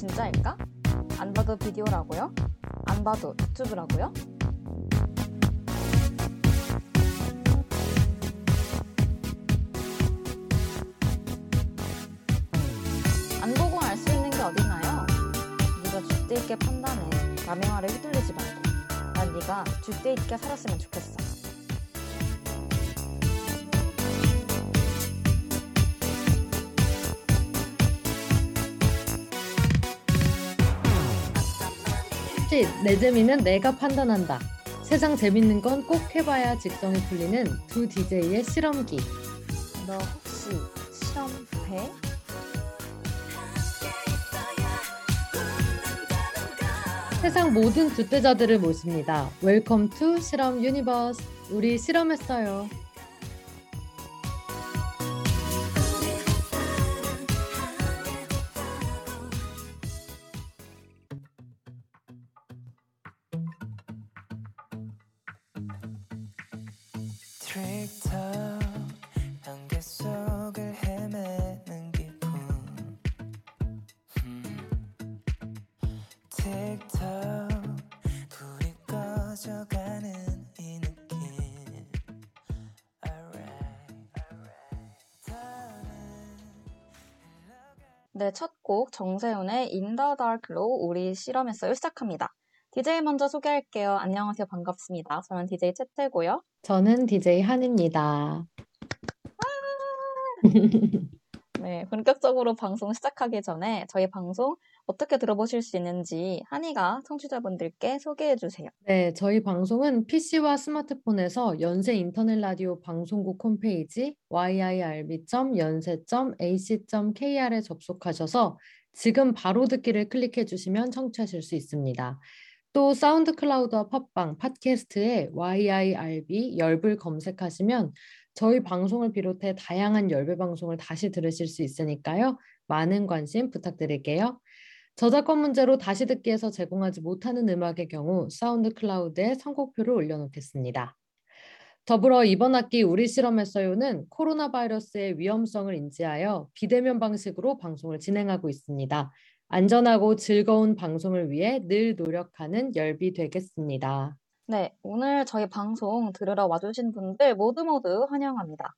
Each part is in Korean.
진짜일까? 안 봐도 비디오라고요? 안 봐도 유튜브라고요? 안 보고 알 수 있는 게 어딨나요? 네가 줏대 있게 판단해 남의 말에 휘둘리지 말고 난 네가 줏대 있게 살았으면 좋겠어 쉿, 내 재미는 내가 판단한다. 세상 재밌는 건 꼭 해봐야 직성이 풀리는 두 DJ의 실험기. 너 혹시 실험해? 세상 모든 두떼자들을 모십니다. Welcome to 실험 universe. 우리 실험했어요. 네, 첫 곡 정세훈의 In the Dark Row 우리 실험했어요 시작합니다. DJ 먼저 소개할게요. 안녕하세요. 반갑습니다. 저는 DJ 채태고요. 저는 DJ 한입니다. 네, 본격적으로 방송 시작하기 전에 저희 방송 어떻게 들어보실 수 있는지 한이가 청취자분들께 소개해 주세요. 네, 저희 방송은 PC와 스마트폰에서 연세 인터넷 라디오 방송국 홈페이지 yirb.연세.ac.kr에 접속하셔서 지금 바로 듣기를 클릭해 주시면 청취하실 수 있습니다. 또 사운드 클라우드와 팟빵, 팟캐스트에 YIRB 열불 검색하시면 저희 방송을 비롯해 다양한 열불 방송을 다시 들으실 수 있으니까요. 많은 관심 부탁드릴게요. 저작권 문제로 다시 듣기에서 제공하지 못하는 음악의 경우 사운드 클라우드에 선곡표를 올려놓겠습니다. 더불어 이번 학기 우리 실험했어요는 코로나 바이러스의 위험성을 인지하여 비대면 방식으로 방송을 진행하고 있습니다. 안전하고 즐거운 방송을 위해 늘 노력하는 열비 되겠습니다. 네, 오늘 저희 방송 들으러 와주신 분들 모두 모두 환영합니다.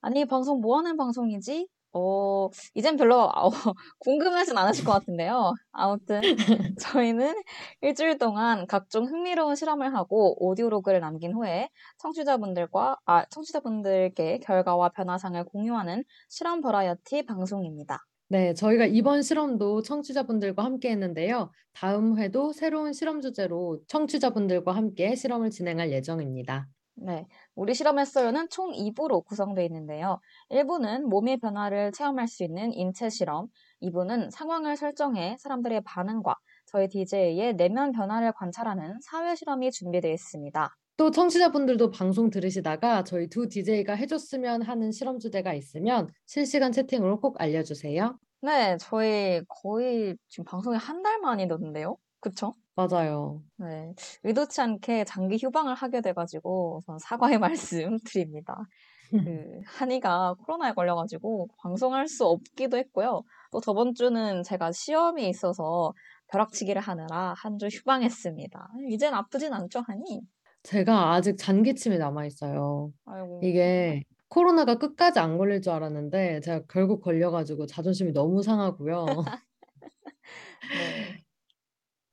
아니, 방송 뭐 하는 방송이지? 어, 이젠 별로 어, 궁금하진 않으실 것 같은데요. 아무튼 저희는 일주일 동안 각종 흥미로운 실험을 하고 오디오로그를 남긴 후에 청취자분들과 아, 청취자분들께 결과와 변화상을 공유하는 실험 버라이어티 방송입니다. 네, 저희가 이번 실험도 청취자분들과 함께 했는데요. 다음 회도 새로운 실험 주제로 청취자분들과 함께 실험을 진행할 예정입니다. 네, 우리 실험했어요는 총 2부로 구성되어 있는데요. 1부는 몸의 변화를 체험할 수 있는 인체 실험, 2부는 상황을 설정해 사람들의 반응과 저희 DJ의 내면 변화를 관찰하는 사회 실험이 준비되어 있습니다. 또 청취자분들도 방송 들으시다가 저희 두 DJ가 해줬으면 하는 실험 주제가 있으면 실시간 채팅으로 꼭 알려주세요. 네, 저희 거의 지금 방송에 한 달 만이던데요? 그쵸? 맞아요. 네, 의도치 않게 장기 휴방을 하게 돼가지고 우선 사과의 말씀 드립니다. 그 한이가 코로나에 걸려가지고 방송할 수 없기도 했고요. 또 저번 주는 제가 시험이 있어서 벼락치기를 하느라 한 주 휴방했습니다. 이젠 아프진 않죠, 한이? 제가 아직 잔기침이 남아있어요. 아이고. 이게 코로나가 끝까지 안 걸릴 줄 알았는데 제가 결국 걸려가지고 자존심이 너무 상하고요. 네.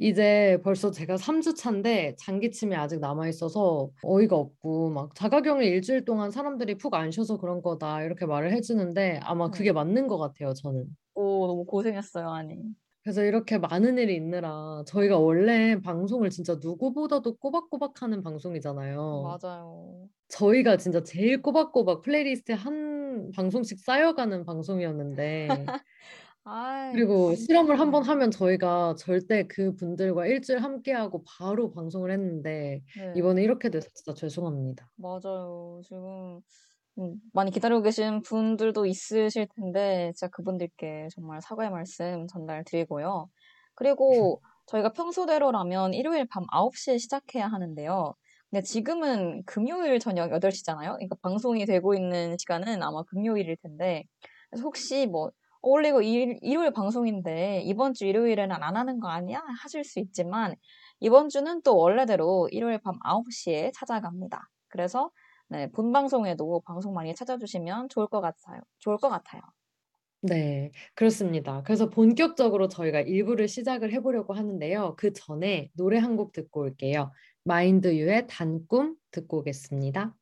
이제 벌써 제가 3주 차인데 잔기침이 아직 남아 있어서 어이가 없고 막 자가격리 일주일 동안 사람들이 푹 안 쉬어서 그런 거다 이렇게 말을 해주는데 아마 그게 맞는 것 같아요, 저는. 오, 너무 고생했어요, 한이. 그래서 이렇게 많은 일이 있느라 저희가 원래 방송을 진짜 누구보다도 꼬박꼬박 하는 방송이잖아요. 맞아요. 저희가 진짜 제일 꼬박꼬박 playlist에 한 방송씩 쌓여가는 방송이었는데 아이, 그리고 실험을 한 번 하면 저희가 절대 그 분들과 일주일 함께하고 바로 방송을 했는데 네. 이번에 이렇게 돼서 진짜 죄송합니다. 맞아요. 지금 음, 많이 기다리고 계신 분들도 있으실 텐데, 진짜 그분들께 정말 사과의 말씀 전달드리고요. 그리고 저희가 평소대로라면 일요일 밤 9시에 시작해야 하는데요. 근데 지금은 금요일 저녁 8시잖아요. 그러니까 방송이 되고 있는 시간은 아마 금요일일 텐데, 혹시 뭐 어울리고 일, 일요일 방송인데 이번 주 일요일에는 안 하는 거 아니야? 하실 수 있지만 이번 주는 또 원래대로 일요일 밤 9시에 찾아갑니다. 그래서 네, 본 방송에도 방송 많이 찾아주시면 좋을 것 같아요. 좋을 것 같아요. 네, 그렇습니다. 그래서 본격적으로 저희가 일부를 시작을 해보려고 하는데요. 그 전에 노래 한 곡 듣고 올게요. 마인드유의 단꿈 듣고 오겠습니다.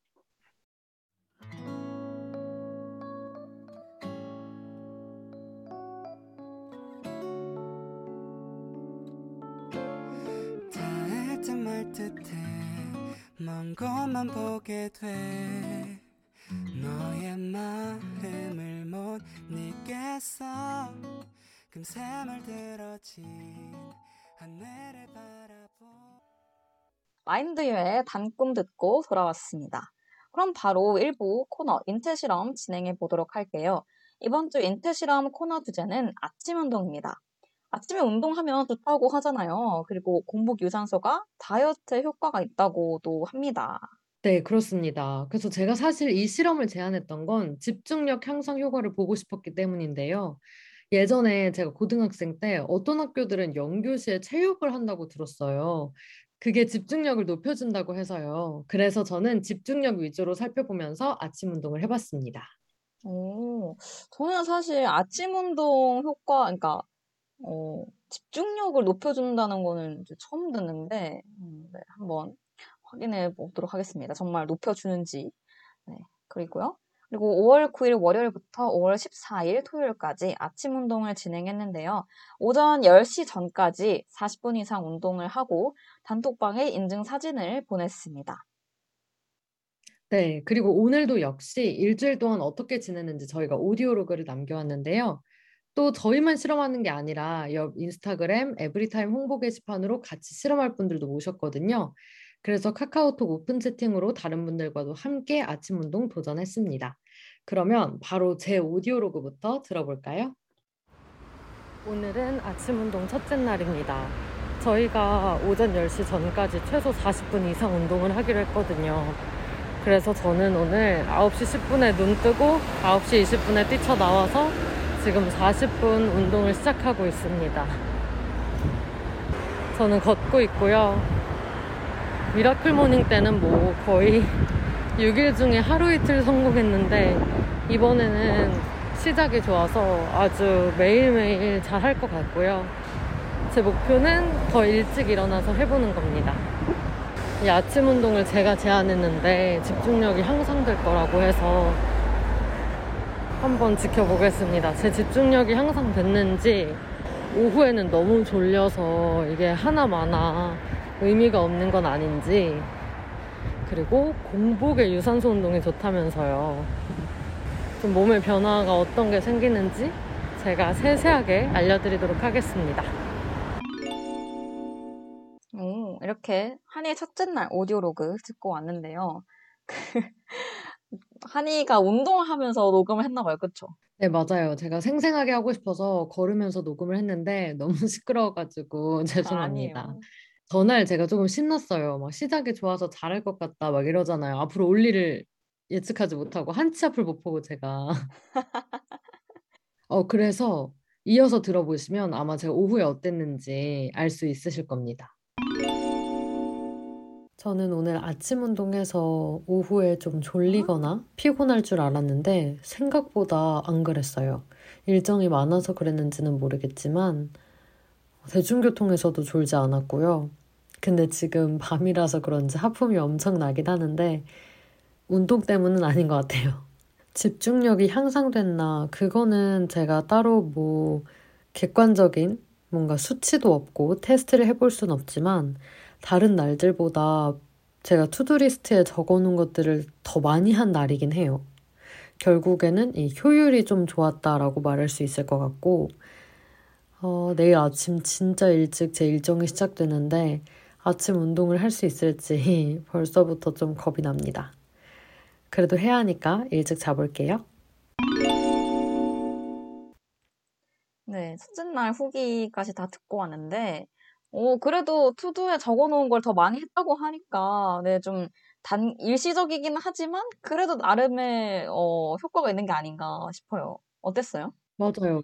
먼 곳만 보게 돼 너의 마음을 못 잊겠어 금세 물들어진 하늘을 바라보 마인드유의 단꿈 듣고 돌아왔습니다. 그럼 바로 1부 코너 인체 실험 진행해 보도록 할게요. 이번 주 인체 실험 코너 주제는 아침 운동입니다. 아침에 운동하면 좋다고 하잖아요. 그리고 공복 유산소가 다이어트에 효과가 있다고도 합니다. 네, 그렇습니다. 그래서 제가 사실 이 실험을 제안했던 건 집중력 향상 효과를 보고 싶었기 때문인데요. 예전에 제가 고등학생 때 어떤 학교들은 연교시에 체육을 한다고 들었어요. 그게 집중력을 높여준다고 해서요. 그래서 저는 집중력 위주로 살펴보면서 아침 운동을 해봤습니다. 오, 저는 사실 아침 운동 효과, 그러니까 어, 집중력을 높여준다는 거는 처음 듣는데, 음, 네, 한번 확인해 보도록 하겠습니다. 정말 높여주는지. 네, 그리고요. 그리고 5월 9일 월요일부터 5월 14일 토요일까지 아침 운동을 진행했는데요. 오전 10시 전까지 40분 이상 운동을 하고 단톡방에 인증 사진을 보냈습니다. 네, 그리고 오늘도 역시 일주일 동안 어떻게 지냈는지 저희가 오디오 로그를 남겨왔는데요. 또 저희만 실험하는 게 아니라 옆 인스타그램 에브리타임 홍보 게시판으로 같이 실험할 분들도 모셨거든요. 그래서 카카오톡 오픈 채팅으로 다른 분들과도 함께 아침 운동 도전했습니다. 그러면 바로 제 오디오 로그부터 들어볼까요? 오늘은 아침 운동 첫째 날입니다. 저희가 오전 10시 전까지 최소 40분 이상 운동을 하기로 했거든요. 그래서 저는 오늘 9시 10분에 눈 뜨고 9시 20분에 뛰쳐 나와서 지금 40분 운동을 시작하고 있습니다. 저는 걷고 있고요. miracle morning 때는 뭐 거의 6일 중에 하루 이틀 성공했는데 이번에는 시작이 좋아서 아주 매일매일 잘 할 것 같고요. 제 목표는 더 일찍 일어나서 해보는 겁니다. 이 아침 운동을 제가 제안했는데 집중력이 향상될 거라고 해서 한번 지켜보겠습니다. 제 집중력이 향상됐는지 오후에는 너무 졸려서 이게 하나마나 의미가 없는 건 아닌지 그리고 공복에 유산소 운동이 좋다면서요. 좀 몸의 변화가 어떤 게 생기는지 제가 세세하게 알려드리도록 하겠습니다. 오, 이렇게 한이의 첫째 날 오디오 로그 듣고 왔는데요. 그 한이가 운동을 하면서 녹음을 했나 봐요. 그쵸? 네, 맞아요. 제가 생생하게 하고 싶어서 걸으면서 녹음을 했는데 너무 시끄러워가지고 죄송합니다. 아니에요. 전날 제가 조금 신났어요. 막 시작이 좋아서 잘할 것 같다 막 이러잖아요. 앞으로 올 일을 예측하지 못하고 한 치 앞을 못 보고 제가 어 그래서 이어서 들어보시면 아마 제가 오후에 어땠는지 알 수 있으실 겁니다. 저는 오늘 아침 운동해서 오후에 좀 졸리거나 피곤할 줄 알았는데 생각보다 안 그랬어요. 일정이 많아서 그랬는지는 모르겠지만 대중교통에서도 졸지 않았고요. 근데 지금 밤이라서 그런지 하품이 엄청 나긴 하는데 운동 때문은 아닌 것 같아요. 집중력이 향상됐나 그거는 제가 따로 뭐 객관적인 뭔가 수치도 없고 테스트를 해볼 순 없지만 다른 날들보다 제가 to-do list에 적어놓은 것들을 더 많이 한 날이긴 해요. 결국에는 이 효율이 좀 좋았다라고 말할 수 있을 것 같고, 어, 내일 아침 진짜 일찍 제 일정이 시작되는데 아침 운동을 할 수 있을지 벌써부터 좀 겁이 납니다. 그래도 해야 하니까 일찍 자볼게요. 네, 첫째 날 후기까지 다 듣고 왔는데, 오, 그래도 투두에 적어 놓은 걸 더 많이 했다고 하니까, 네, 좀 단, 일시적이긴 하지만, 그래도 나름의, 어, 효과가 있는 게 아닌가 싶어요. 어땠어요? 맞아요.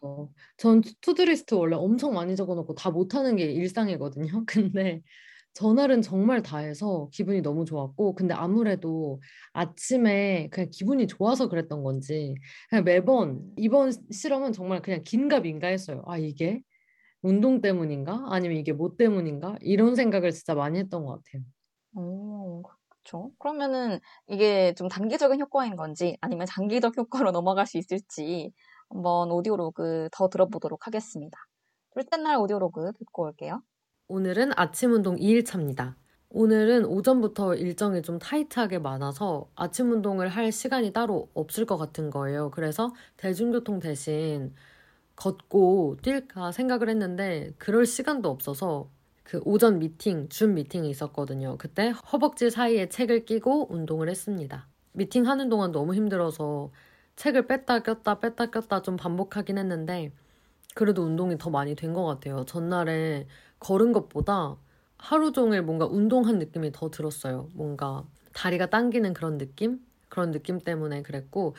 전 to-do list 원래 엄청 많이 적어 놓고 다 못하는 게 일상이거든요. 근데 전날은 정말 다 해서 기분이 너무 좋았고, 근데 아무래도 아침에 그냥 기분이 좋아서 그랬던 건지, 그냥 매번 음. 이번 실험은 정말 그냥 긴가 민가 했어요. 아, 이게 운동 때문인가? 아니면 이게 뭐 때문인가? 이런 생각을 진짜 많이 했던 것 같아요. 오, 그렇죠. 그러면은 이게 좀 단기적인 효과인 건지 아니면 장기적 효과로 넘어갈 수 있을지 한번 오디오로그 더 들어보도록 하겠습니다. 둘째 날 오디오로그 듣고 올게요. 오늘은 아침 운동 2일차입니다. 오늘은 오전부터 일정이 좀 타이트하게 많아서 아침 운동을 할 시간이 따로 없을 것 같은 거예요. 그래서 대중교통 대신 걷고 뛸까 생각을 했는데 그럴 시간도 없어서 그 오전 미팅, 줌 미팅이 있었거든요. 그때 허벅지 사이에 책을 끼고 운동을 했습니다. 미팅 하는 동안 너무 힘들어서 책을 뺐다 꼈다 뺐다 꼈다 좀 반복하긴 했는데 그래도 운동이 더 많이 된 것 같아요. 전날에 걸은 것보다 하루 종일 뭔가 운동한 느낌이 더 들었어요. 뭔가 다리가 당기는 그런 느낌? 그런 느낌 때문에 그랬고,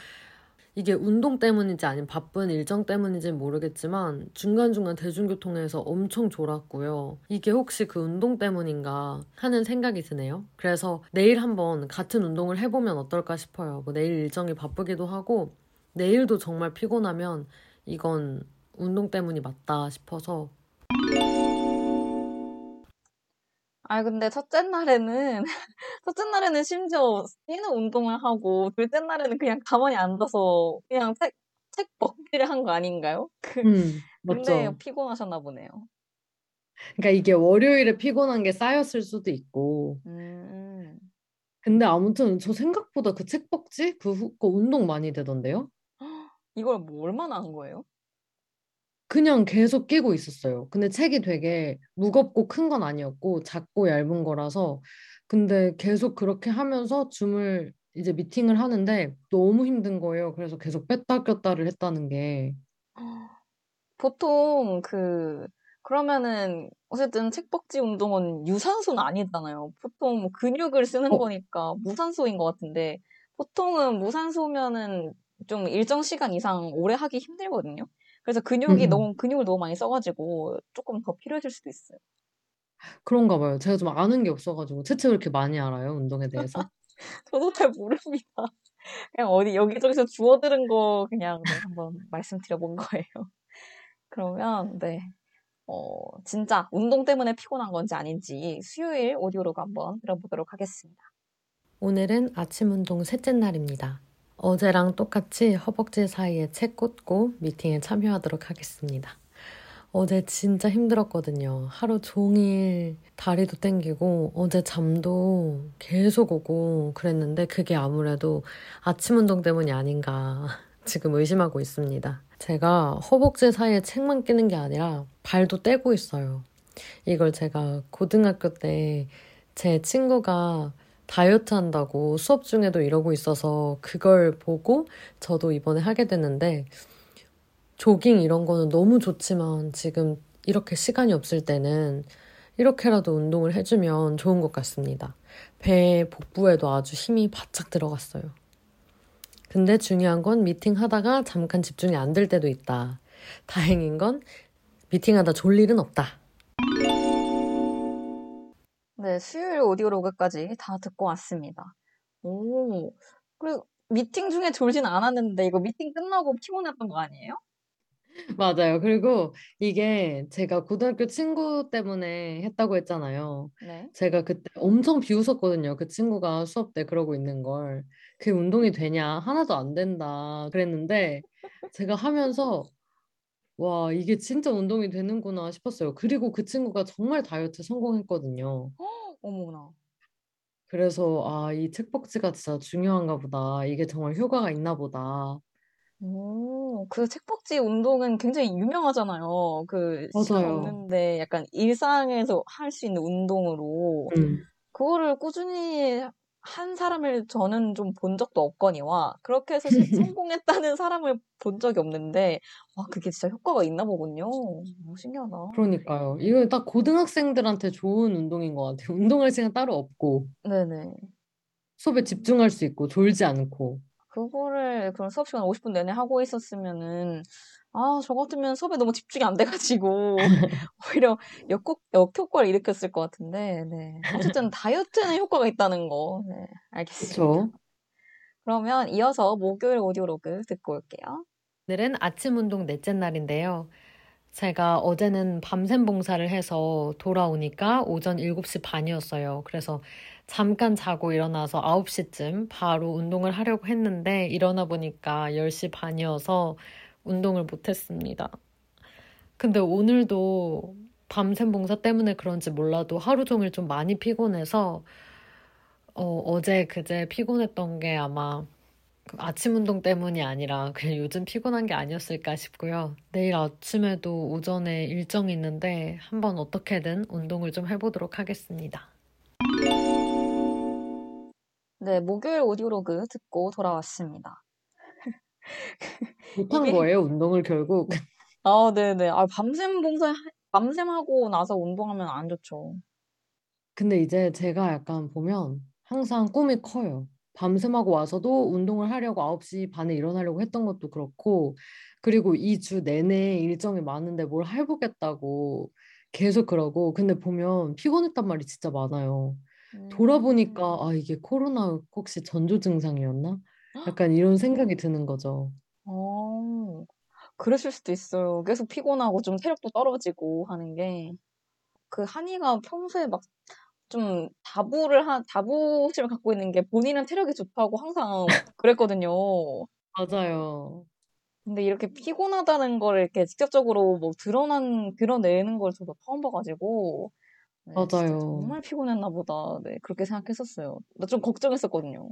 이게 운동 때문인지 아니면 바쁜 일정 때문인지 모르겠지만 중간중간 대중교통에서 엄청 졸았고요. 이게 혹시 그 운동 때문인가 하는 생각이 드네요. 그래서 내일 한번 같은 운동을 해보면 어떨까 싶어요. 뭐 내일 일정이 바쁘기도 하고 내일도 정말 피곤하면 이건 운동 때문이 맞다 싶어서 아, 근데 첫째 날에는, 첫째 날에는 심지어 뛰는 운동을 하고, 둘째 날에는 그냥 가만히 앉아서 그냥 책, 책 먹기를 한 거 아닌가요? 그, 음, 근데 맞죠. 피곤하셨나 보네요. 그러니까 이게 월요일에 피곤한 게 쌓였을 수도 있고. 음, 근데 아무튼 저 생각보다 그 책벅지 그, 후- 그 운동 많이 되던데요? 이걸 뭐 얼마나 한 거예요? 그냥 계속 끼고 있었어요. 근데 책이 되게 무겁고 큰 건 아니었고 작고 얇은 거라서 근데 계속 그렇게 하면서 줌을 이제 미팅을 하는데 너무 힘든 거예요. 그래서 계속 뺐다 꼈다를 했다는 게 보통 그, 그러면은, 어쨌든 책벅지 운동은 유산소는 아니잖아요. 보통 뭐 근육을 쓰는 어, 거니까 무산소인 것 같은데, 보통은 무산소면은 좀 일정 시간 이상 오래 하기 힘들거든요. 그래서 음, 근육이 음. 너무, 근육을 너무 많이 써가지고 조금 더 필요해질 수도 있어요. 그런가 봐요. 제가 좀 아는 게 없어가지고 채채 그렇게 많이 알아요? 운동에 대해서? 저도 잘 모릅니다. 그냥 어디 여기저기서 주워 들은 거 그냥 네, 한번 말씀드려본 거예요. 그러면, 네. 어, 진짜 운동 때문에 피곤한 건지 아닌지 수요일 오디오로그 한번 들어보도록 하겠습니다. 오늘은 아침 운동 셋째 날입니다. 어제랑 똑같이 허벅지 사이에 책 꽂고 미팅에 참여하도록 하겠습니다. 어제 진짜 힘들었거든요. 하루 종일 다리도 땡기고 어제 잠도 계속 오고 그랬는데 그게 아무래도 아침 운동 때문이 아닌가 지금 의심하고 있습니다. 제가 허벅지 사이에 책만 끼는 게 아니라 발도 떼고 있어요. 이걸 제가 고등학교 때 제 친구가 다이어트 한다고 수업 중에도 이러고 있어서 그걸 보고 저도 이번에 하게 됐는데 조깅 이런 거는 너무 좋지만 지금 이렇게 시간이 없을 때는 이렇게라도 운동을 해주면 좋은 것 같습니다. 배 복부에도 아주 힘이 바짝 들어갔어요. 근데 중요한 건 미팅 하다가 잠깐 집중이 안 될 때도 있다. 다행인 건 미팅하다 졸 일은 없다. 네, 수요일 오디오로그까지 다 듣고 왔습니다. 오, 그리고 미팅 중에 졸진 않았는데 이거 미팅 끝나고 피곤했던 거 아니에요? 맞아요. 그리고 이게 제가 고등학교 친구 때문에 했다고 했잖아요. 네. 제가 그때 엄청 비웃었거든요. 그 친구가 수업 때 그러고 있는 걸. 그게 운동이 되냐? 하나도 안 된다. 그랬는데 제가 하면서 와, 이게 진짜 운동이 되는구나 싶었어요. 그리고 그 친구가 정말 다이어트 성공했거든요. 어머나. 그래서 아, 이 책벅지가 진짜 중요한가 보다. 이게 정말 효과가 있나 보다. 오, 그 책벅지 운동은 굉장히 유명하잖아요. 그 시간 맞아요. 없는데 약간 일상에서 할 수 있는 운동으로 음. 그거를 꾸준히 한 사람을 저는 좀 본 적도 없거니와 그렇게 해서 시- 성공했다는 사람을 본 적이 없는데 와 그게 진짜 효과가 있나 보군요. 신기하다. 그러니까요. 이거 딱 고등학생들한테 좋은 운동인 것 같아요. 운동할 시간 따로 없고 네네. 수업에 집중할 수 있고 졸지 않고. 그거를 그런 수업 시간 50분 내내 하고 있었으면은 아, 저 같으면 수업에 너무 집중이 안 돼가지고 오히려 역효, 역효과를 일으켰을 것 같은데, 네. 어쨌든 다이어트에는 효과가 있다는 거, 네, 알겠습니다. 그쵸? 그러면 이어서 목요일 오디오로그 듣고 올게요. 오늘은 아침 운동 넷째 날인데요. 제가 어제는 밤샘 봉사를 해서 돌아오니까 오전 7시 반이었어요. 그래서 잠깐 자고 일어나서 9시쯤 바로 운동을 하려고 했는데 일어나 보니까 10시 반이어서 운동을 못했습니다. 근데 오늘도 밤샘 봉사 때문에 그런지 몰라도 하루 종일 좀 많이 피곤해서 어, 어제 그제 피곤했던 게 아마 그 아침 운동 때문이 아니라 그냥 요즘 피곤한 게 아니었을까 싶고요. 내일 아침에도 오전에 일정이 있는데 한번 어떻게든 운동을 좀 해보도록 하겠습니다. 네, 목요일 오디오로그 듣고 돌아왔습니다. 못한 이게- 거예요, 운동을 결국. 아, 네네. 아, 밤샘 봉사, 밤샘 하고 나서 운동하면 안 좋죠. 근데 이제 제가 약간 보면 항상 꿈이 커요. 밤샘하고 와서도 운동을 하려고 9시 반에 일어나려고 했던 것도 그렇고, 그리고 이 주 내내 일정이 많은데 뭘 해보겠다고 계속 그러고, 근데 보면 피곤했단 말이 진짜 많아요. 돌아보니까, 음. 아, 이게 코로나 혹시 전조 증상이었나? 약간 이런 생각이 드는 거죠. 어, 그랬을 수도 있어요. 계속 피곤하고 좀 체력도 떨어지고 하는 게. 그 한이가 평소에 막 좀 다부를 한, 다부심을 갖고 있는 게 본인은 체력이 좋다고 항상 그랬거든요. 맞아요. 근데 이렇게 피곤하다는 걸 이렇게 직접적으로 뭐 드러난, 드러내는 걸 저도 처음 봐가지고. 네, 맞아요. 정말 피곤했나 보다. 네, 그렇게 생각했었어요. 나 좀 걱정했었거든요.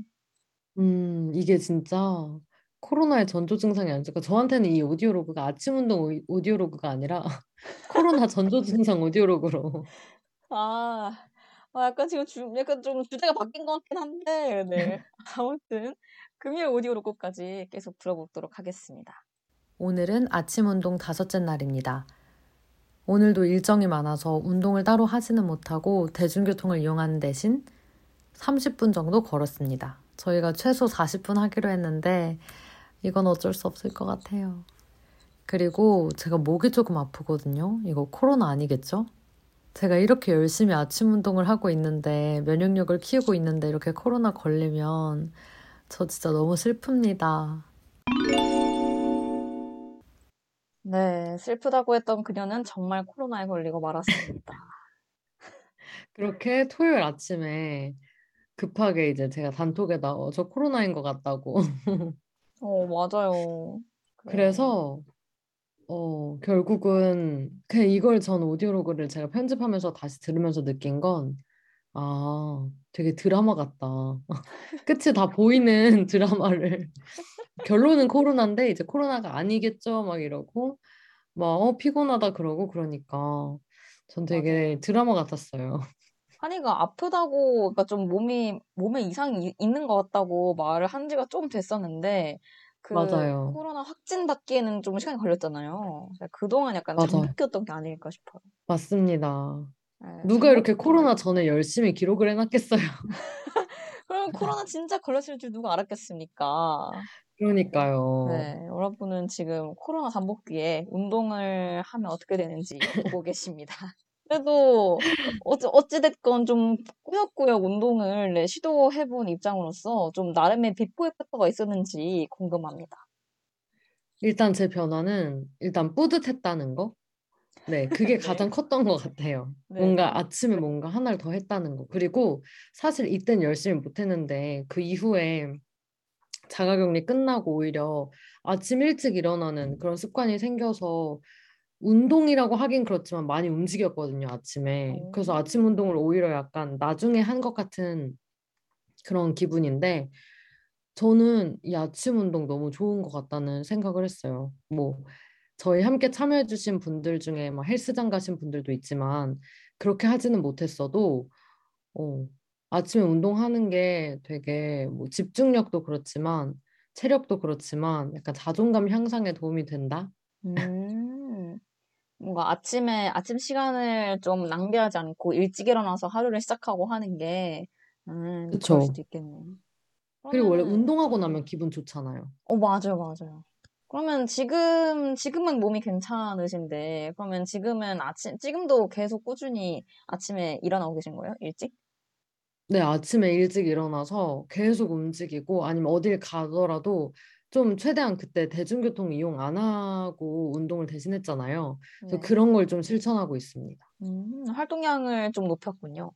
음, 이게 진짜 코로나의 전조 증상이 아니죠. 그러니까 저한테는 이 오디오로그가 아침 운동 오- 오디오로그가 아니라 코로나 전조 증상 오디오로그로. 아, 아, 약간 지금 주, 약간 좀 주제가 바뀐 것 같긴 한데, 네. 아무튼, 금요일 오디오로그까지 계속 들어보도록 하겠습니다. 오늘은 아침 운동 다섯째 날입니다. 오늘도 일정이 많아서 운동을 따로 하지는 못하고 대중교통을 이용하는 대신 30분 정도 걸었습니다. 저희가 최소 40분 하기로 했는데 이건 어쩔 수 없을 것 같아요. 그리고 제가 목이 조금 아프거든요. 이거 코로나 아니겠죠? 제가 이렇게 열심히 아침 운동을 하고 있는데 면역력을 키우고 있는데 이렇게 코로나 걸리면 저 진짜 너무 슬픕니다. 네, 슬프다고 했던 그녀는 정말 코로나에 걸리고 말았습니다. 그렇게 토요일 아침에 급하게 이제 제가 단톡에다 어, 저 코로나인 것 같다고. 어, 맞아요. 그래서 어, 결국은 그냥 이걸 전 오디오로그를 제가 편집하면서 다시 들으면서 느낀 건 아, 되게 드라마 같다. 끝이 다 보이는 드라마를 결론은 코로나인데 이제 코로나가 아니겠죠? 막 이러고 막 어, 피곤하다 그러고 그러니까 전 되게 드라마 같았어요. 한이가 아프다고, 그러니까 좀 몸이, 몸에 이상이 이- 있는 것 같다고 말을 한 지가 좀 됐었는데, 그 맞아요. 코로나 확진 받기에는 좀 시간이 걸렸잖아요. 그동안 약간. 잠복기였던 게 아닐까 싶어요. 맞습니다. 네, 누가 이렇게 코로나 전에 열심히 기록을 해놨겠어요. 그럼 코로나 진짜 걸렸을 줄 누가 알았겠습니까? 그러니까요. 네, 여러분은 지금 코로나 잠복기에 운동을 하면 어떻게 되는지 보고 계십니다. 그래도 어찌, 어찌됐건 좀 꾸역꾸역 운동을 네, 시도해본 입장으로서 좀 나름의 비포 에펙터가 있었는지 궁금합니다. 일단 제 변화는 일단 뿌듯했다는 거. 네, 그게 네. 가장 컸던 것 같아요. 네. 뭔가 아침에 뭔가 하나를 더 했다는 거. 그리고 사실 이땐 열심히 못했는데 그 이후에 자가격리 끝나고 오히려 아침 일찍 일어나는 그런 습관이 생겨서 운동이라고 하긴 그렇지만 많이 움직였거든요, 아침에. 그래서 오. 아침 운동을 오히려 약간 나중에 한 것 같은 그런 기분인데 저는 이 아침 운동 너무 좋은 것 같다는 생각을 했어요. 뭐 저희 함께 참여해주신 분들 중에 막 헬스장 가신 분들도 있지만 그렇게 하지는 못했어도 어, 아침에 운동하는 게 되게 뭐 집중력도 그렇지만 체력도 그렇지만 약간 자존감 향상에 도움이 된다. 음, 뭔가 아침에, 아침 시간을 좀 낭비하지 않고 일찍 일어나서 하루를 시작하고 하는 게, 음, 그쵸. 그럴 수도 있겠네요. 그리고 원래 그러면은- 운동하고 나면 기분 좋잖아요. 어, 맞아요, 맞아요. 그러면 지금, 지금은 몸이 괜찮으신데, 그러면 지금은 아침, 지금도 계속 꾸준히 아침에 일어나고 계신 거예요? 일찍? 네, 아침에 일찍 일어나서 계속 움직이고 아니면 어딜 가더라도 좀 최대한 그때 대중교통 이용 안 하고 운동을 대신했잖아요. 그래서 네. 그런 걸 좀 실천하고 있습니다. 음, 활동량을 좀 높였군요.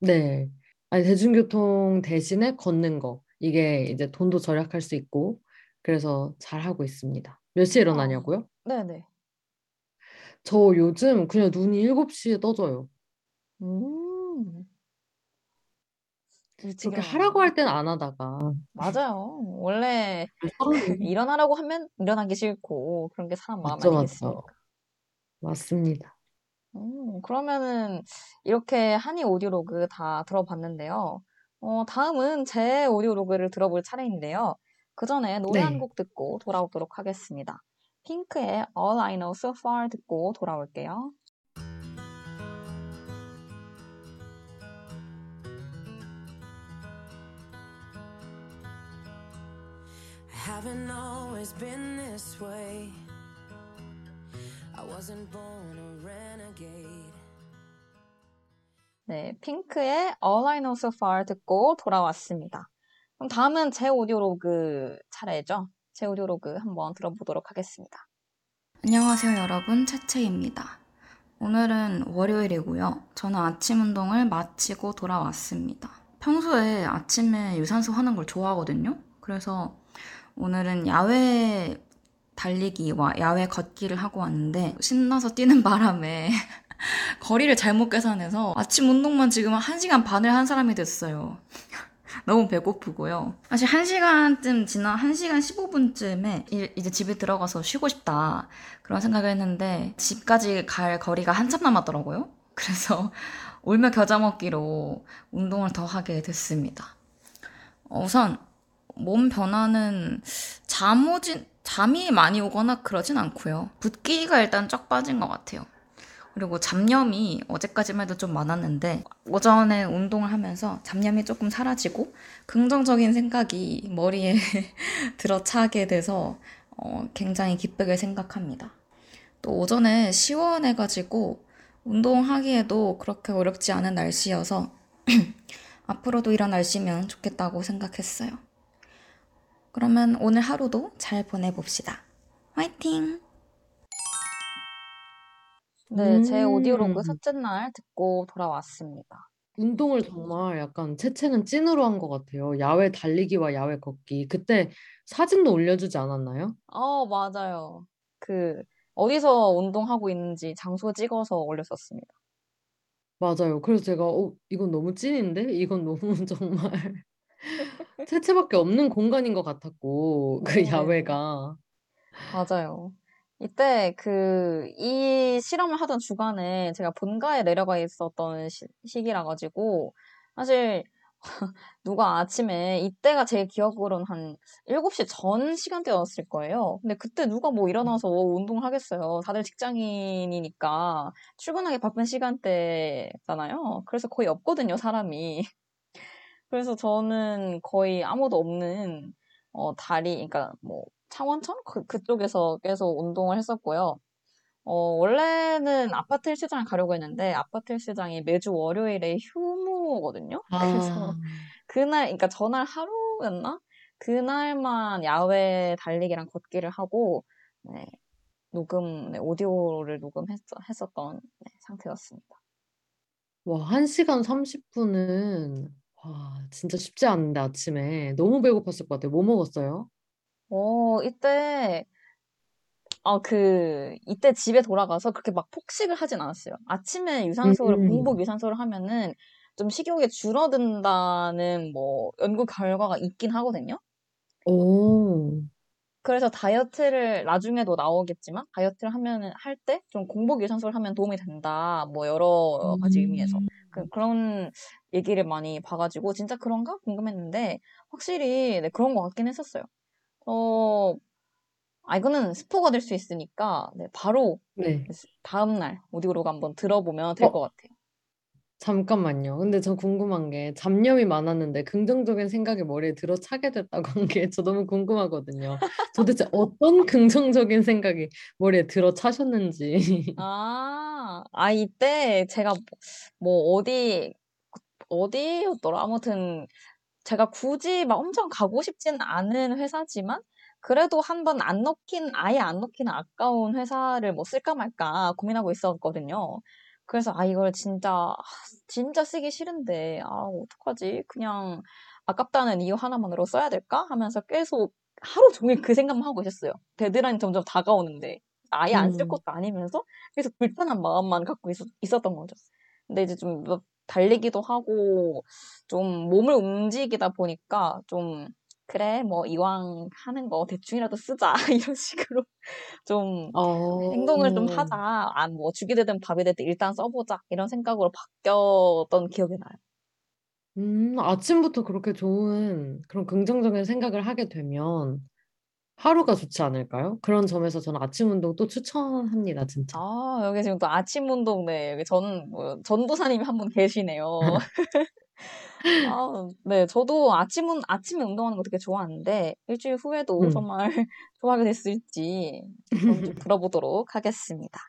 네. 아니, 대중교통 대신에 걷는 거. 이게 이제 돈도 절약할 수 있고, 그래서 잘 하고 있습니다. 몇 시에 아, 일어나냐고요? 네네. 저 요즘 그냥 눈이 7시에 떠져요. 음, 그렇게 하라고 일어나는구나. 할 때는 안 하다가. 맞아요. 원래 일어나라고 하면 일어나기 싫고, 그런 게 사람 마음 맞죠, 맞죠. 아니겠습니까? 맞습니다. 음, 그러면은 이렇게 한이 오디오로그 다 들어봤는데요. 어, 다음은 제 오디오로그를 들어볼 차례인데요. 그 전에 노래 한 네. 곡 듣고 돌아오도록 하겠습니다. 핑크의 All I Know So Far 듣고 돌아올게요. Haven't always been this way. I wasn't born a renegade. 네, 핑크의 All I Know So Far 듣고 돌아왔습니다. 그럼 다음은 제 오디오로그 차례죠. 제 오디오로그 한번 들어보도록 하겠습니다. 안녕하세요, 여러분. 채채입니다. 오늘은 월요일이고요. 저는 아침 운동을 마치고 돌아왔습니다. 평소에 아침에 유산소 하는 걸 좋아하거든요. 그래서 오늘은 야외 달리기와 야외 걷기를 하고 왔는데 신나서 뛰는 바람에 거리를 잘못 계산해서 아침 운동만 지금 1시간 반을 한 사람이 됐어요. 너무 배고프고요. 사실 1시간쯤 지나 1시간 15분쯤에 이제 집에 들어가서 쉬고 싶다. 그런 생각을 했는데 집까지 갈 거리가 한참 남았더라고요. 그래서 울며 겨자 먹기로 운동을 더 하게 됐습니다. 어, 우선 몸 변화는 잠오진 잠이 많이 오거나 그러진 않고요. 붓기가 일단 쫙 빠진 것 같아요. 그리고 잡념이 어제까지만 해도 좀 많았는데 오전에 운동을 하면서 잡념이 조금 사라지고 긍정적인 생각이 머리에 들어차게 돼서 어, 굉장히 기쁘게 생각합니다. 또 오전에 시원해가지고 운동하기에도 그렇게 어렵지 않은 날씨여서 앞으로도 이런 날씨면 좋겠다고 생각했어요. 그러면 오늘 하루도 잘 보내봅시다. 화이팅! 네, 제 오디오로그 음, 첫째 날 듣고 돌아왔습니다. 운동을 정말 약간 채채는 찐으로 한 것 같아요. 야외 달리기와 야외 걷기. 그때 사진도 올려주지 않았나요? 어, 맞아요. 그, 어디서 운동하고 있는지 장소 찍어서 올렸었습니다. 맞아요. 그래서 제가 어, 이건 너무 찐인데? 이건 너무 정말 채채밖에 없는 공간인 것 같았고 그 네, 야외가. 맞아요. 이때 그, 이 실험을 하던 주간에 제가 본가에 내려가 있었던 시, 시기라 가지고, 사실, 누가 아침에, 이때가 제 기억으로는 한 7시 전 시간대였을 거예요. 근데 그때 누가 뭐 일어나서 운동을 하겠어요. 다들 직장인이니까 출근하기 바쁜 시간대잖아요. 그래서 거의 없거든요, 사람이. 그래서 저는 거의 아무도 없는, 어, 다리, 그러니까 뭐, 창원천? 그, 그쪽에서 계속 운동을 했었고요. 어, 원래는 아파트 헬스장을 가려고 했는데, 아파트 헬스장이 매주 월요일에 휴무거든요? 그래서 아, 그날, 그러니까 전날 하루였나? 그날만 야외 달리기랑 걷기를 하고, 네, 녹음, 네, 오디오를 녹음했었던 네, 상태였습니다. 와, 1시간 30분은 와, 진짜 쉽지 않은데 아침에 너무 배고팠을 것 같아요. 뭐 먹었어요? 어, 이때, 어, 그, 이때 집에 돌아가서 그렇게 막 폭식을 하진 않았어요. 아침에 유산소를, 음. 공복 유산소를 하면은 좀 식욕이 줄어든다는 뭐 연구 결과가 있긴 하거든요. 오. 그래서 다이어트를 나중에도 나오겠지만 다이어트를 하면은 할 때 좀 공복 유산소를 하면 도움이 된다. 뭐 여러 가지 의미에서 음. 그, 그런 얘기를 많이 봐가지고 진짜 그런가 궁금했는데 확실히 네, 그런 것 같긴 했었어요. 어, 아 이거는 스포가 될 수 있으니까 네, 바로 네. 다음 날 오디오로그 한번 들어보면 될 어, 것 같아요. 잠깐만요. 근데 저 궁금한 게 잡념이 많았는데 긍정적인 생각이 머리에 들어차게 됐다고 한 게 저 너무 궁금하거든요. 도대체 어떤 긍정적인 생각이 머리에 들어차셨는지. 아, 아, 이때 제가 뭐 어디, 어디였더라? 아무튼 제가 굳이 막 엄청 가고 싶진 않은 회사지만 그래도 한 번 안 넣긴, 아예 안 넣기는 아까운 회사를 뭐 쓸까 말까 고민하고 있었거든요. 그래서 아, 이걸 진짜, 아, 진짜 쓰기 싫은데, 아, 어떡하지? 그냥 아깝다는 이유 하나만으로 써야 될까? 하면서 계속 하루 종일 그 생각만 하고 있었어요. 데드라인 점점 다가오는데. 아예 안쓸 음. 것도 아니면서 계속 불편한 마음만 갖고 있었, 있었던 거죠. 근데 이제 좀뭐 달리기도 하고 좀 몸을 움직이다 보니까 좀 그래 뭐 이왕 하는 거 대충이라도 쓰자. 이런 식으로 좀 어, 행동을 좀 하자. 아 뭐 죽이 되든 밥이 되든 일단 써보자. 이런 생각으로 바뀌었던 기억이 나요. 음, 아침부터 그렇게 좋은 그런 긍정적인 생각을 하게 되면 하루가 좋지 않을까요? 그런 점에서 저는 아침 운동 또 추천합니다, 진짜. 아 여기 지금 또 아침 운동네 여기 전 뭐 전도사님이 한 분 계시네요. 아, 네, 저도 아침은, 아침에 운동하는 거 되게 좋아하는데, 일주일 후에도 음. 정말 좋아하게 됐을지, 좀 들어보도록 하겠습니다.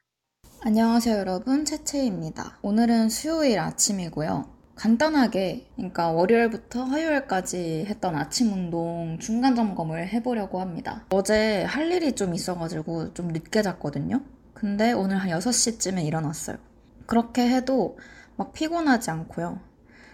안녕하세요, 여러분. 채채입니다. 오늘은 수요일 아침이고요. 간단하게, 그러니까 월요일부터 화요일까지 했던 아침 운동 중간 점검을 해보려고 합니다. 어제 할 일이 좀 있어가지고 좀 늦게 잤거든요. 근데 오늘 한 6시쯤에 일어났어요. 그렇게 해도 막 피곤하지 않고요.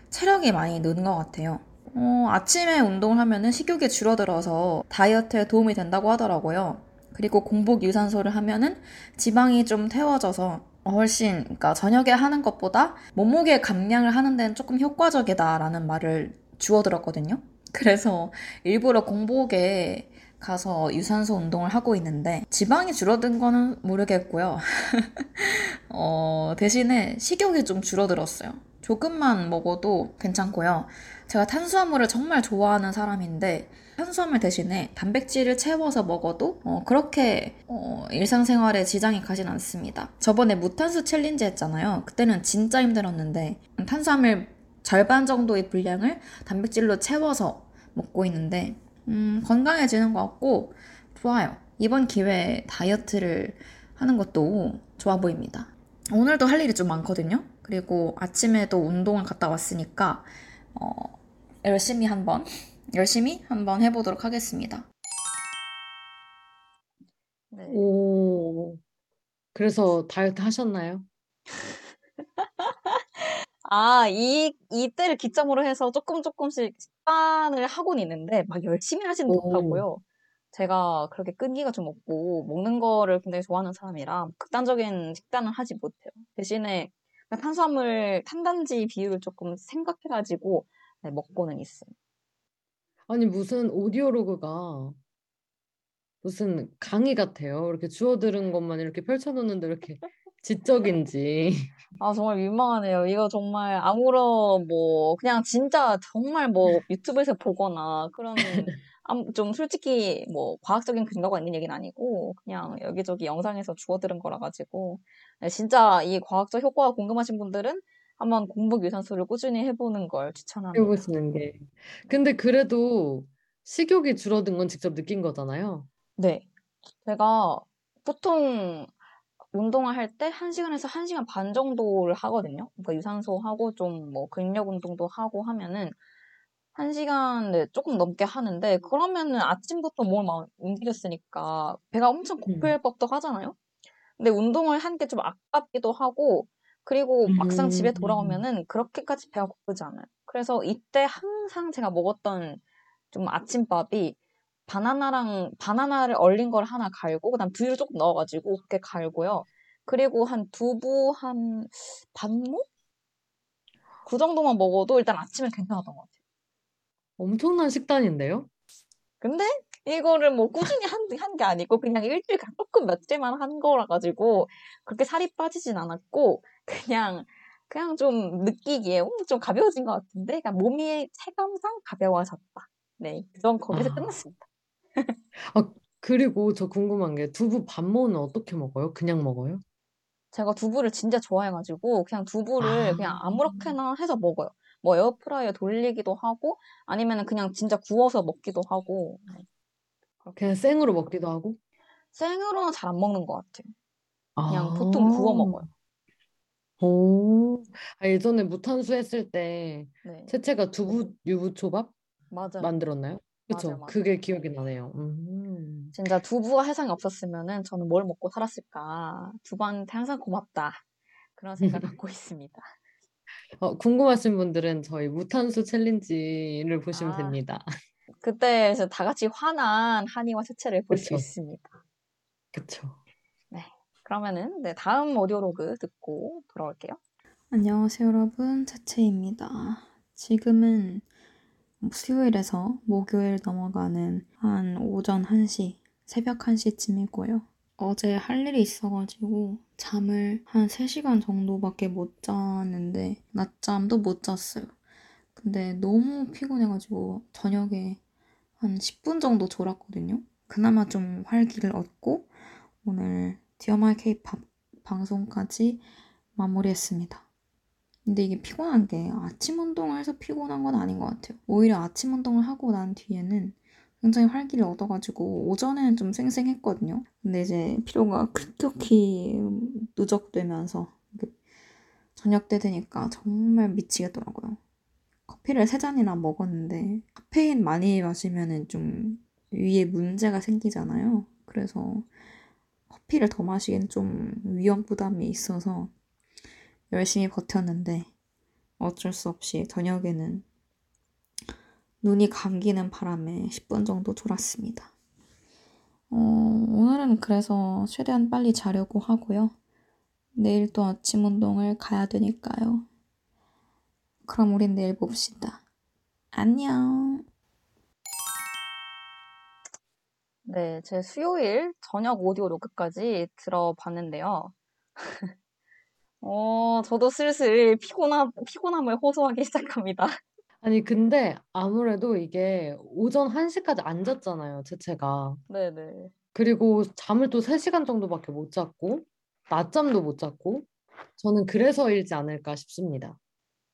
체력이 많이 느는 것 같아요. 어, 아침에 운동을 하면은 식욕이 줄어들어서 다이어트에 도움이 된다고 하더라고요. 그리고 공복 유산소를 하면은 지방이 좀 태워져서 훨씬, 그러니까 저녁에 하는 것보다 몸무게 감량을 하는 데는 조금 효과적이다라는 말을 주워 들었거든요. 그래서 일부러 공복에 가서 유산소 운동을 하고 있는데 지방이 줄어든 거는 모르겠고요. 어, 대신에 식욕이 좀 줄어들었어요. 조금만 먹어도 괜찮고요. 제가 탄수화물을 정말 좋아하는 사람인데 탄수화물 대신에 단백질을 채워서 먹어도 어, 그렇게 어, 일상생활에 지장이 가진 않습니다. 저번에 무탄수 챌린지 했잖아요. 그때는 진짜 힘들었는데 탄수화물 절반 정도의 분량을 단백질로 채워서 먹고 있는데 음, 건강해지는 것 같고 좋아요. 이번 기회에 다이어트를 하는 것도 좋아 보입니다. 오늘도 할 일이 좀 많거든요. 그리고 아침에도 운동을 갔다 왔으니까 어, 열심히 한번 열심히 한번 해보도록 하겠습니다. 네. 오, 그래서 다이어트 하셨나요? 아, 이, 이때를 기점으로 해서 조금 조금씩 식단을 하고는 있는데, 막 열심히 하지는 오. 못하고요. 제가 그렇게 끈기가 좀 없고, 먹는 거를 굉장히 좋아하는 사람이라, 극단적인 식단은 하지 못해요. 대신에, 탄수화물, 탄단지 비율을 조금 생각해가지고, 네, 먹고는 있어요. 아니, 무슨 오디오로그가 무슨 강의 같아요. 이렇게 주워 들은 것만 이렇게 펼쳐놓는데 이렇게 지적인지. 아, 정말 민망하네요. 이거 정말 아무런 뭐 그냥 진짜 정말 뭐 유튜브에서 보거나 그런 암- 좀 솔직히 뭐 과학적인 근거가 있는 얘기는 아니고 그냥 여기저기 영상에서 주워 들은 거라 가지고 네, 진짜 이 과학적 효과가 궁금하신 분들은 한번 공복 유산소를 꾸준히 해보는 걸 추천합니다. 해보시는 게. 근데 그래도 식욕이 줄어든 건 직접 느낀 거잖아요. 네. 제가 보통 운동을 할 때 1시간에서 1시간 반 정도를 하거든요. 그러니까 유산소 하고 좀 뭐 근력 운동도 하고 하면은 1시간 네, 조금 넘게 하는데 그러면은 아침부터 몸을 막 움직였으니까 배가 엄청 고플 법도 하잖아요. 근데 운동을 한 게 좀 아깝기도 하고 그리고 막상 집에 음. 돌아오면은 그렇게까지 배가 고프지 않아요. 그래서 이때 항상 제가 먹었던 좀 아침밥이 바나나랑 바나나를 얼린 걸 하나 갈고 그다음 두유를 조금 넣어가지고 그렇게 갈고요. 그리고 한 두부 한 반모 그 정도만 먹어도 일단 아침에 괜찮았던 것 같아요. 엄청난 식단인데요? 근데 이거를 뭐 꾸준히 한, 한게 아니고 그냥 일주일에 조금 며칠만 한 거라 가지고 그렇게 살이 빠지진 않았고 그냥 그냥 좀 느끼기에 어, 좀 가벼워진 것 같은데 그냥 몸이 체감상 가벼워졌다. 네, 그건 거기서 아. 끝났습니다. 아, 그리고 저 궁금한 게 두부 반모는 어떻게 먹어요? 그냥 먹어요? 제가 두부를 진짜 좋아해가지고 그냥 두부를 아. 그냥 아무렇게나 해서 먹어요. 뭐 에어프라이어 돌리기도 하고 아니면은 그냥 진짜 구워서 먹기도 하고 네. 그냥 생으로 먹기도 하고? 생으로는 잘 안 먹는 것 같아요. 그냥 보통 아. 구워 먹어요. 오. 아, 예전에 무탄수 했을 때 네, 채채가 두부 유부초밥 맞아요. 만들었나요? 그쵸? 맞아요, 맞아요. 그게 기억이 나네요. 음. 진짜 두부가 세상에 없었으면은 저는 뭘 먹고 살았을까. 두부한테 항상 고맙다. 그런 생각 갖고 있습니다. 어, 궁금하신 분들은 저희 무탄수 챌린지를 보시면 아. 됩니다. 그때 이제 다 같이 화난 한이와 채채를 볼 수 그쵸. 있습니다. 그쵸. 그러면은 네, 다음 오디오로그 듣고 돌아올게요. 안녕하세요, 여러분. 채채입니다. 지금은 수요일에서 목요일 넘어가는 한 오전 1시, 새벽 1시쯤이고요. 어제 할 일이 있어가지고 잠을 한 3시간 정도밖에 못 잤는데 낮잠도 못 잤어요. 근데 너무 피곤해가지고 저녁에 한 10분 정도 졸았거든요. 그나마 좀 활기를 얻고 오늘 디어마이 케이팝 방송까지 마무리했습니다. 근데 이게 피곤한 게 아침 운동을 해서 피곤한 건 아닌 것 같아요. 오히려 아침 운동을 하고 난 뒤에는 굉장히 활기를 얻어가지고 오전에는 좀 쌩쌩했거든요. 근데 이제 피로가 급격히 누적되면서 저녁 때 되니까 정말 미치겠더라고요. 커피를 세 잔이나 먹었는데 카페인 많이 마시면은 좀 위에 문제가 생기잖아요. 그래서 커피를 더 마시기엔 좀 위험 부담이 있어서 열심히 버텼는데 어쩔 수 없이 저녁에는 눈이 감기는 바람에 10분 정도 졸았습니다. 어, 오늘은 그래서 최대한 빨리 자려고 하고요. 내일 또 아침 운동을 가야 되니까요. 그럼 우린 내일 봅시다. 안녕. 네, 제 수요일 저녁 오디오 로그까지 들어봤는데요. 어, 저도 슬슬 피곤함, 피곤함을 호소하기 시작합니다. 아니, 근데 아무래도 이게 오전 1시까지 안 잤잖아요, 채채가. 네네. 그리고 잠을 또 3시간 정도밖에 못 잤고, 낮잠도 못 잤고, 저는 그래서일지 않을까 싶습니다.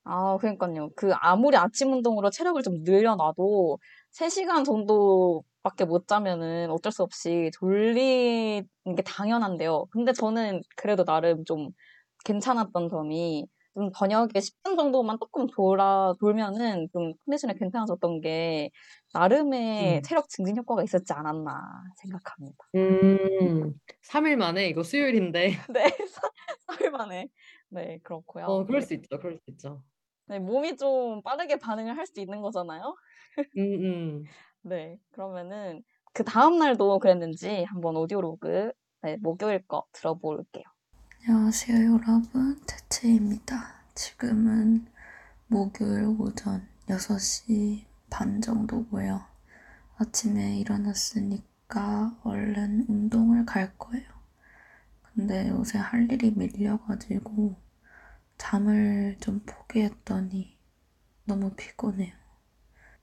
아, 그러니까요. 그 아무리 아침 운동으로 체력을 좀 늘려놔도 3시간 정도 밖에 못 자면은 어쩔 수 없이 졸리는 게 당연한데요. 근데 저는 그래도 나름 좀 괜찮았던 점이 좀 저녁에 10분 정도만 조금 돌아, 돌면은 좀 컨디션이 괜찮아졌던 게 나름의 음. 체력 증진 효과가 있었지 않았나 생각합니다. 음, 3일 만에 이거 수요일인데. 네, 3일 만에. 네, 그렇고요. 어, 그럴 수 있죠, 그럴 수 있죠. 네, 몸이 좀 빠르게 반응을 할 수 있는 거잖아요. 음, 음. 네, 그러면은 그 다음 날도 그랬는지 한번 오디오로그 네, 목요일 거 들어볼게요. 안녕하세요, 여러분. 채채입니다. 지금은 목요일 오전 6시 반 정도고요. 아침에 일어났으니까 얼른 운동을 갈 거예요. 근데 요새 할 일이 밀려가지고 잠을 좀 포기했더니 너무 피곤해요.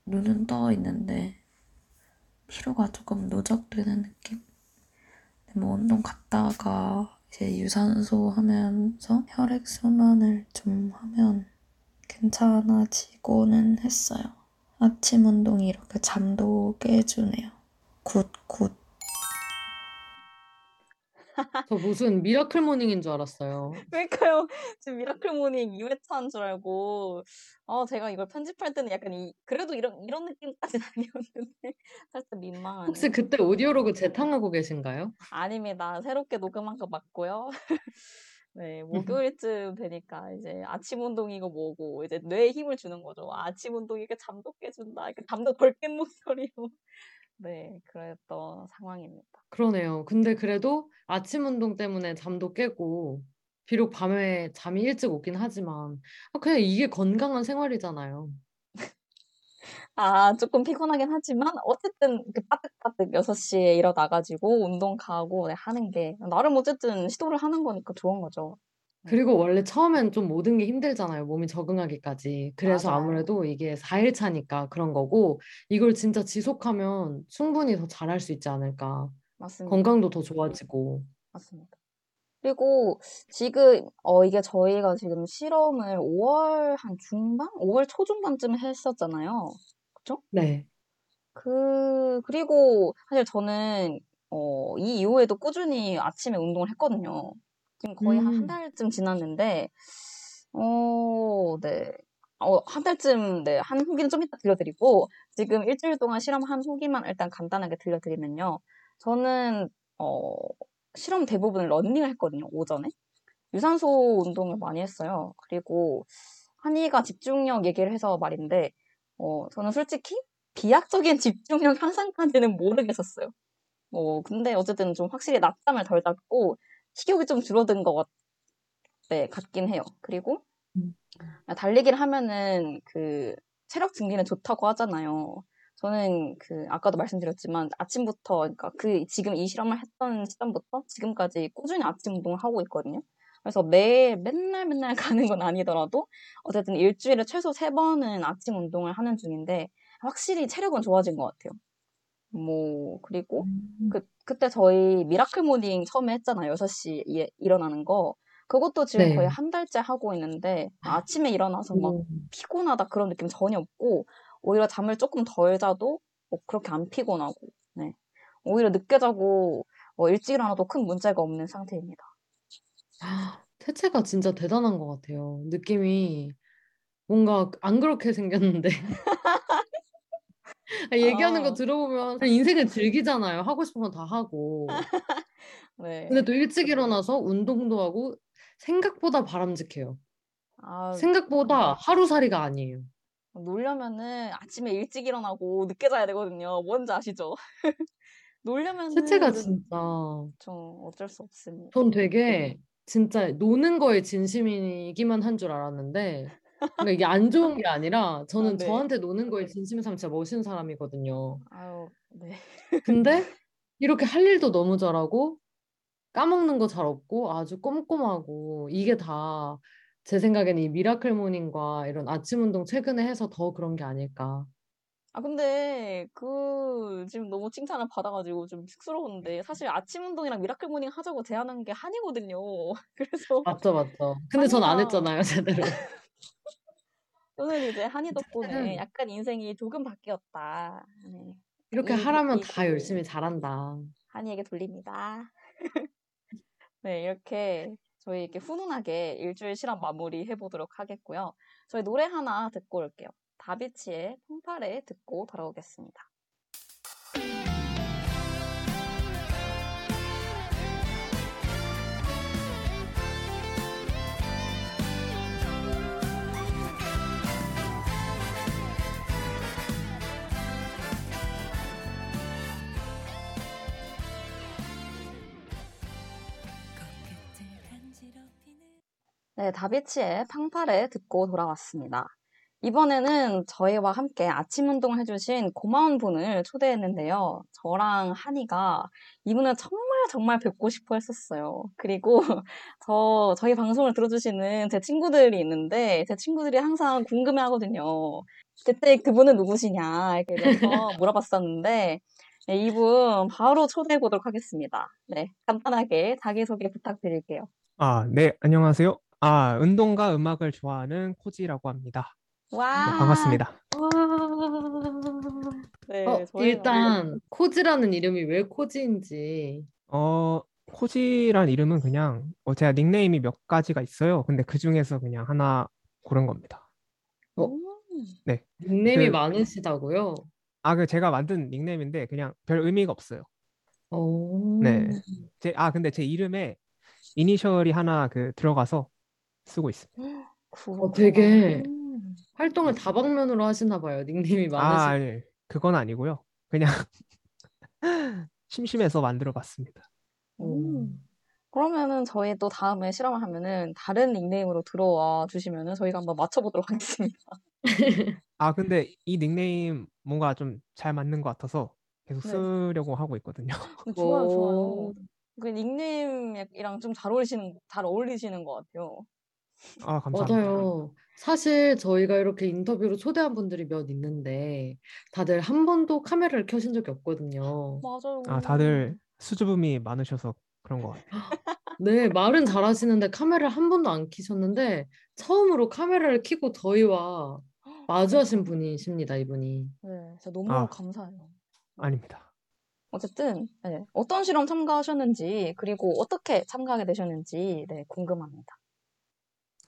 눈은 떠 있는데 피로가 조금 누적되는 느낌? 뭐 운동 갔다가 이제 유산소 하면서 혈액 순환을 좀 하면 괜찮아지고는 했어요. 아침 운동이 이렇게 잠도 깨주네요. good, good. 저 무슨 miracle morning인 줄 알았어요. 그러니까요. 지금 miracle morning 2회차인 줄 알고, 어, 제가 이걸 편집할 때는 약간 이, 그래도 이런, 이런 느낌까지는 아니었는데, 살짝 민망하네요. 혹시 그때 오디오로그 재탕하고 계신가요? 아닙니다. 새롭게 녹음한 거 맞고요. 네, 목요일쯤 되니까 이제 아침 운동이고 뭐고, 이제 뇌에 힘을 주는 거죠. 아침 운동이 이렇게 잠도 깨준다. 이렇게 잠도 덜 깬 목소리로. 네, 그랬던 상황입니다. 그러네요. 근데 그래도 아침 운동 때문에 잠도 깨고, 비록 밤에 잠이 일찍 오긴 하지만, 아, 그냥 이게 건강한 생활이잖아요. 아, 조금 피곤하긴 하지만, 어쨌든, 이렇게 빠득빠득 6시에 일어나가지고, 운동 가고, 네, 하는 게, 나름 어쨌든 시도를 하는 거니까 좋은 거죠. 그리고 원래 처음엔 좀 모든 게 힘들잖아요. 몸이 적응하기까지. 그래서 맞아요. 아무래도 이게 4일 차니까 그런 거고, 이걸 진짜 지속하면 충분히 더 잘할 수 있지 않을까. 맞습니다. 건강도 더 좋아지고. 맞습니다. 그리고 지금 어 이게 저희가 지금 실험을 5월 한 중반? 5월 초중반쯤 했었잖아요. 그쵸? 네. 그 그리고 사실 저는 어 이 이후에도 꾸준히 아침에 운동을 했거든요. 지금 거의 한한 음. 달쯤 지났는데 어 네. 어 한 달쯤 네 한 후기는 좀 이따 들려드리고 지금 일주일 동안 실험한 후기만 일단 간단하게 들려드리면요. 저는 어 실험 대부분 러닝을 했거든요, 오전에. 유산소 운동을 많이 했어요. 그리고 한이가 집중력 얘기를 해서 말인데 어 저는 솔직히 비약적인 집중력 향상까지는 모르겠었어요. 어 근데 어쨌든 좀 확실히 낮잠을 덜 잤고 식욕이 좀 줄어든 것 같 네 같긴 해요. 그리고 음. 아 달리기를 하면은 그 체력 증진에 좋다고 하잖아요. 저는 그 아까도 말씀드렸지만 아침부터 그러니까 그 지금 이 실험을 했던 시점부터 지금까지 꾸준히 아침 운동을 하고 있거든요. 그래서 매일 맨날 맨날 가는 건 아니더라도 어쨌든 일주일에 최소 3번은 아침 운동을 하는 중인데 확실히 체력은 좋아진 것 같아요. 뭐 그리고 음. 그 그때 저희 miracle morning 처음에 했잖아요. 6시에 일어나는 거. 그것도 지금 거의 네. 한 달째 하고 있는데 아침에 일어나서 막 오. 피곤하다 그런 느낌 전혀 없고 오히려 잠을 조금 덜 자도 뭐 그렇게 안 피곤하고 네. 오히려 늦게 자고 어 일찍 일어나도 큰 문제가 없는 상태입니다. 태채가 진짜 대단한 것 같아요. 느낌이 뭔가 안 그렇게 생겼는데. 아, 얘기하는 거 아. 들어보면 인생을 즐기잖아요. 하고 싶은 건다 하고. 네. 근데 또 일찍 일어나서 운동도 하고 생각보다 바람직해요. 아 생각보다 하루살이가 아니에요. 놀려면은 아침에 일찍 일어나고 늦게 자야 되거든요. 뭔지 아시죠? 놀려면은 진짜 좀 어쩔 수 없습니다. 전 되게 진짜 노는 거에 진심이기만 한 줄 알았는데 그러니까 이게 안 좋은 게 아니라 아 저는 네. 저한테 노는 거에 진심인 사람 진짜 멋있는 사람이거든요. 아유 네. 근데 이렇게 할 일도 너무 잘하고 까먹는 거 잘 없고 아주 꼼꼼하고 이게 다 제 생각에는 이 miracle morning과 이런 아침 운동 최근에 해서 더 그런 게 아닐까. 아 근데 그 지금 너무 칭찬을 받아 가지고 좀 쑥스러운데 사실 아침 운동이랑 miracle morning 하자고 제안한 게 한이거든요. 그래서 맞죠, 맞죠. 근데 전 안 했잖아요, 제대로. 저는 이제 한이 덕분에 약간 인생이 조금 바뀌었다. 네. 이렇게 이 하라면 이다 열심히 잘한다. 한이에게 돌립니다. 네, 이렇게 저희 이렇게 훈훈하게 일주일 실험 마무리 해 보도록 하겠고요. 저희 노래 하나 듣고 올게요. 다비치의 풍파레 듣고 돌아오겠습니다. 네, 다비치의 팡파레 듣고 돌아왔습니다. 이번에는 저희와 함께 아침 운동을 해주신 고마운 분을 초대했는데요. 저랑 한이가 이분을 정말 정말 뵙고 싶어 했었어요. 그리고 저, 저희 방송을 들어주시는 제 친구들이 있는데 제 친구들이 항상 궁금해 하거든요. 그때 그분은 누구시냐 이렇게 이래서 물어봤었는데 네, 이분 바로 초대해 보도록 하겠습니다. 네, 간단하게 자기소개 부탁드릴게요. 아, 네, 안녕하세요. 아, 운동과 음악을 좋아하는 코지라고 합니다. 네, 와, 반갑습니다. 와. 네, 어, 일단 코지라는 이름이 왜 코지인지. 어, 코지란 이름은 그냥 어, 제가 닉네임이 몇 가지가 있어요. 근데 그 중에서 그냥 하나 고른 겁니다. 어, 음, 네, 닉네임이 그, 많으시다고요? 아, 그 제가 만든 닉네임인데 그냥 별 의미가 없어요. 오. 네, 제, 아, 근데 제 이름에 이니셜이 하나 그 들어가서 쓰고 있습니다. 어, 되게. 활동을 다방면으로 하시나 봐요. 닉네임이 아, 많으시. 아니, 그건 아니고요. 그냥 심심해서 만들어 봤습니다. 음. 그러면은 저희 또 다음에 실험을 하면은 다른 닉네임으로 들어와 주시면은 저희가 한번 맞춰보도록 하겠습니다. 아, 근데 이 닉네임 뭔가 좀 잘 맞는 것 같아서 계속 네. 쓰려고 하고 있거든요. 좋아요, 좋아요. 오. 그 닉네임이랑 좀 잘 어울리시는, 잘 어울리시는 것 같아요. 아, 감사합니다. 맞아요. 사실 저희가 이렇게 인터뷰로 초대한 분들이 몇 있는데 다들 한 번도 카메라를 켜신 적이 없거든요. 맞아요. 아, 다들 수줍음이 많으셔서 그런 것 같아요. 네, 말은 잘하시는데 카메라를 한 번도 안 켜셨는데 처음으로 카메라를 켜고 저희와 마주하신 분이십니다, 이분이. 네, 진짜 너무 아. 감사해요. 아닙니다. 어쨌든 네, 어떤 실험 참가하셨는지 그리고 어떻게 참가하게 되셨는지 네, 궁금합니다.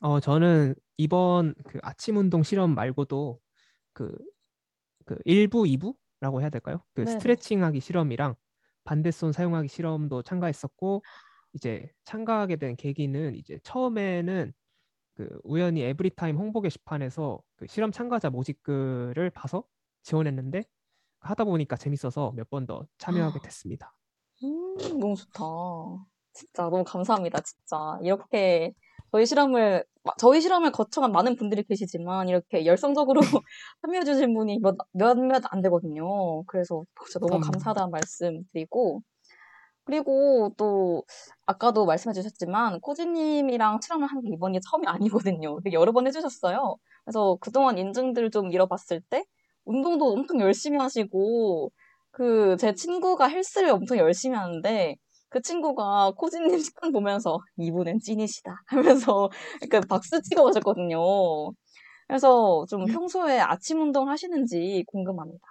어, 저는 이번 그 아침 운동 실험 말고도 그, 그 1부, 2부라고 해야 될까요? 그 네네. 스트레칭 하기 실험이랑 반대손 사용하기 실험도 참가했었고, 이제 참가하게 된 계기는 이제 처음에는 그 우연히 에브리타임 홍보 게시판에서 그 실험 참가자 모집 글을 봐서 지원했는데 하다 보니까 재밌어서 몇 번 더 참여하게 됐습니다. 음, 너무 좋다. 진짜 너무 감사합니다. 진짜 이렇게 저희 실험을 마- 저희 실험을 거쳐간 많은 분들이 계시지만 이렇게 열성적으로 참여해 주신 분이 몇, 몇몇 안 되거든요. 그래서 진짜 너무 감사합니다. 감사하다는 말씀 드리고 그리고 또 아까도 말씀해 주셨지만 코지님이랑 실험을 한 게 이번이 처음이 아니거든요. 여러 번 해주셨어요. 그래서 그동안 인증들 좀 잃어봤을 때 운동도 엄청 열심히 하시고 그 제 친구가 헬스를 엄청 열심히 하는데 그 친구가 코지님 식단 보면서 이분은 찐이시다 하면서 약간 박수 치고 가셨거든요. 그래서 좀 평소에 아침 운동 하시는지 궁금합니다.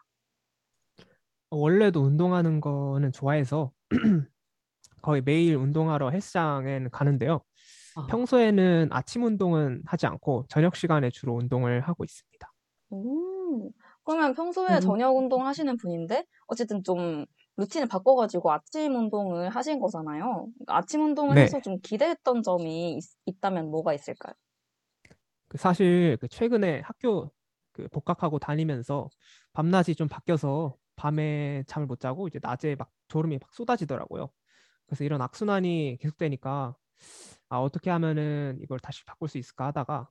원래도 운동하는 거는 좋아해서 거의 매일 운동하러 헬스장에는 가는데요. 아, 평소에는 아침 운동은 하지 않고 저녁 시간에 주로 운동을 하고 있습니다. 음, 그러면 평소에 음. 저녁 운동 하시는 분인데 어쨌든 좀 루틴을 바꿔가지고 아침 운동을 하신 거잖아요. 그러니까 아침 운동을 네. 해서 좀 기대했던 점이 있, 다면 뭐가 있을까요? 그 사실 그 최근에 학교 그 복학하고 다니면서 밤낮이 좀 바뀌어서 밤에 잠을 못 자고 이제 낮에 막 졸음이 막 쏟아지더라고요. 그래서 이런 악순환이 계속되니까 아, 어떻게 하면은 이걸 다시 바꿀 수 있을까 하다가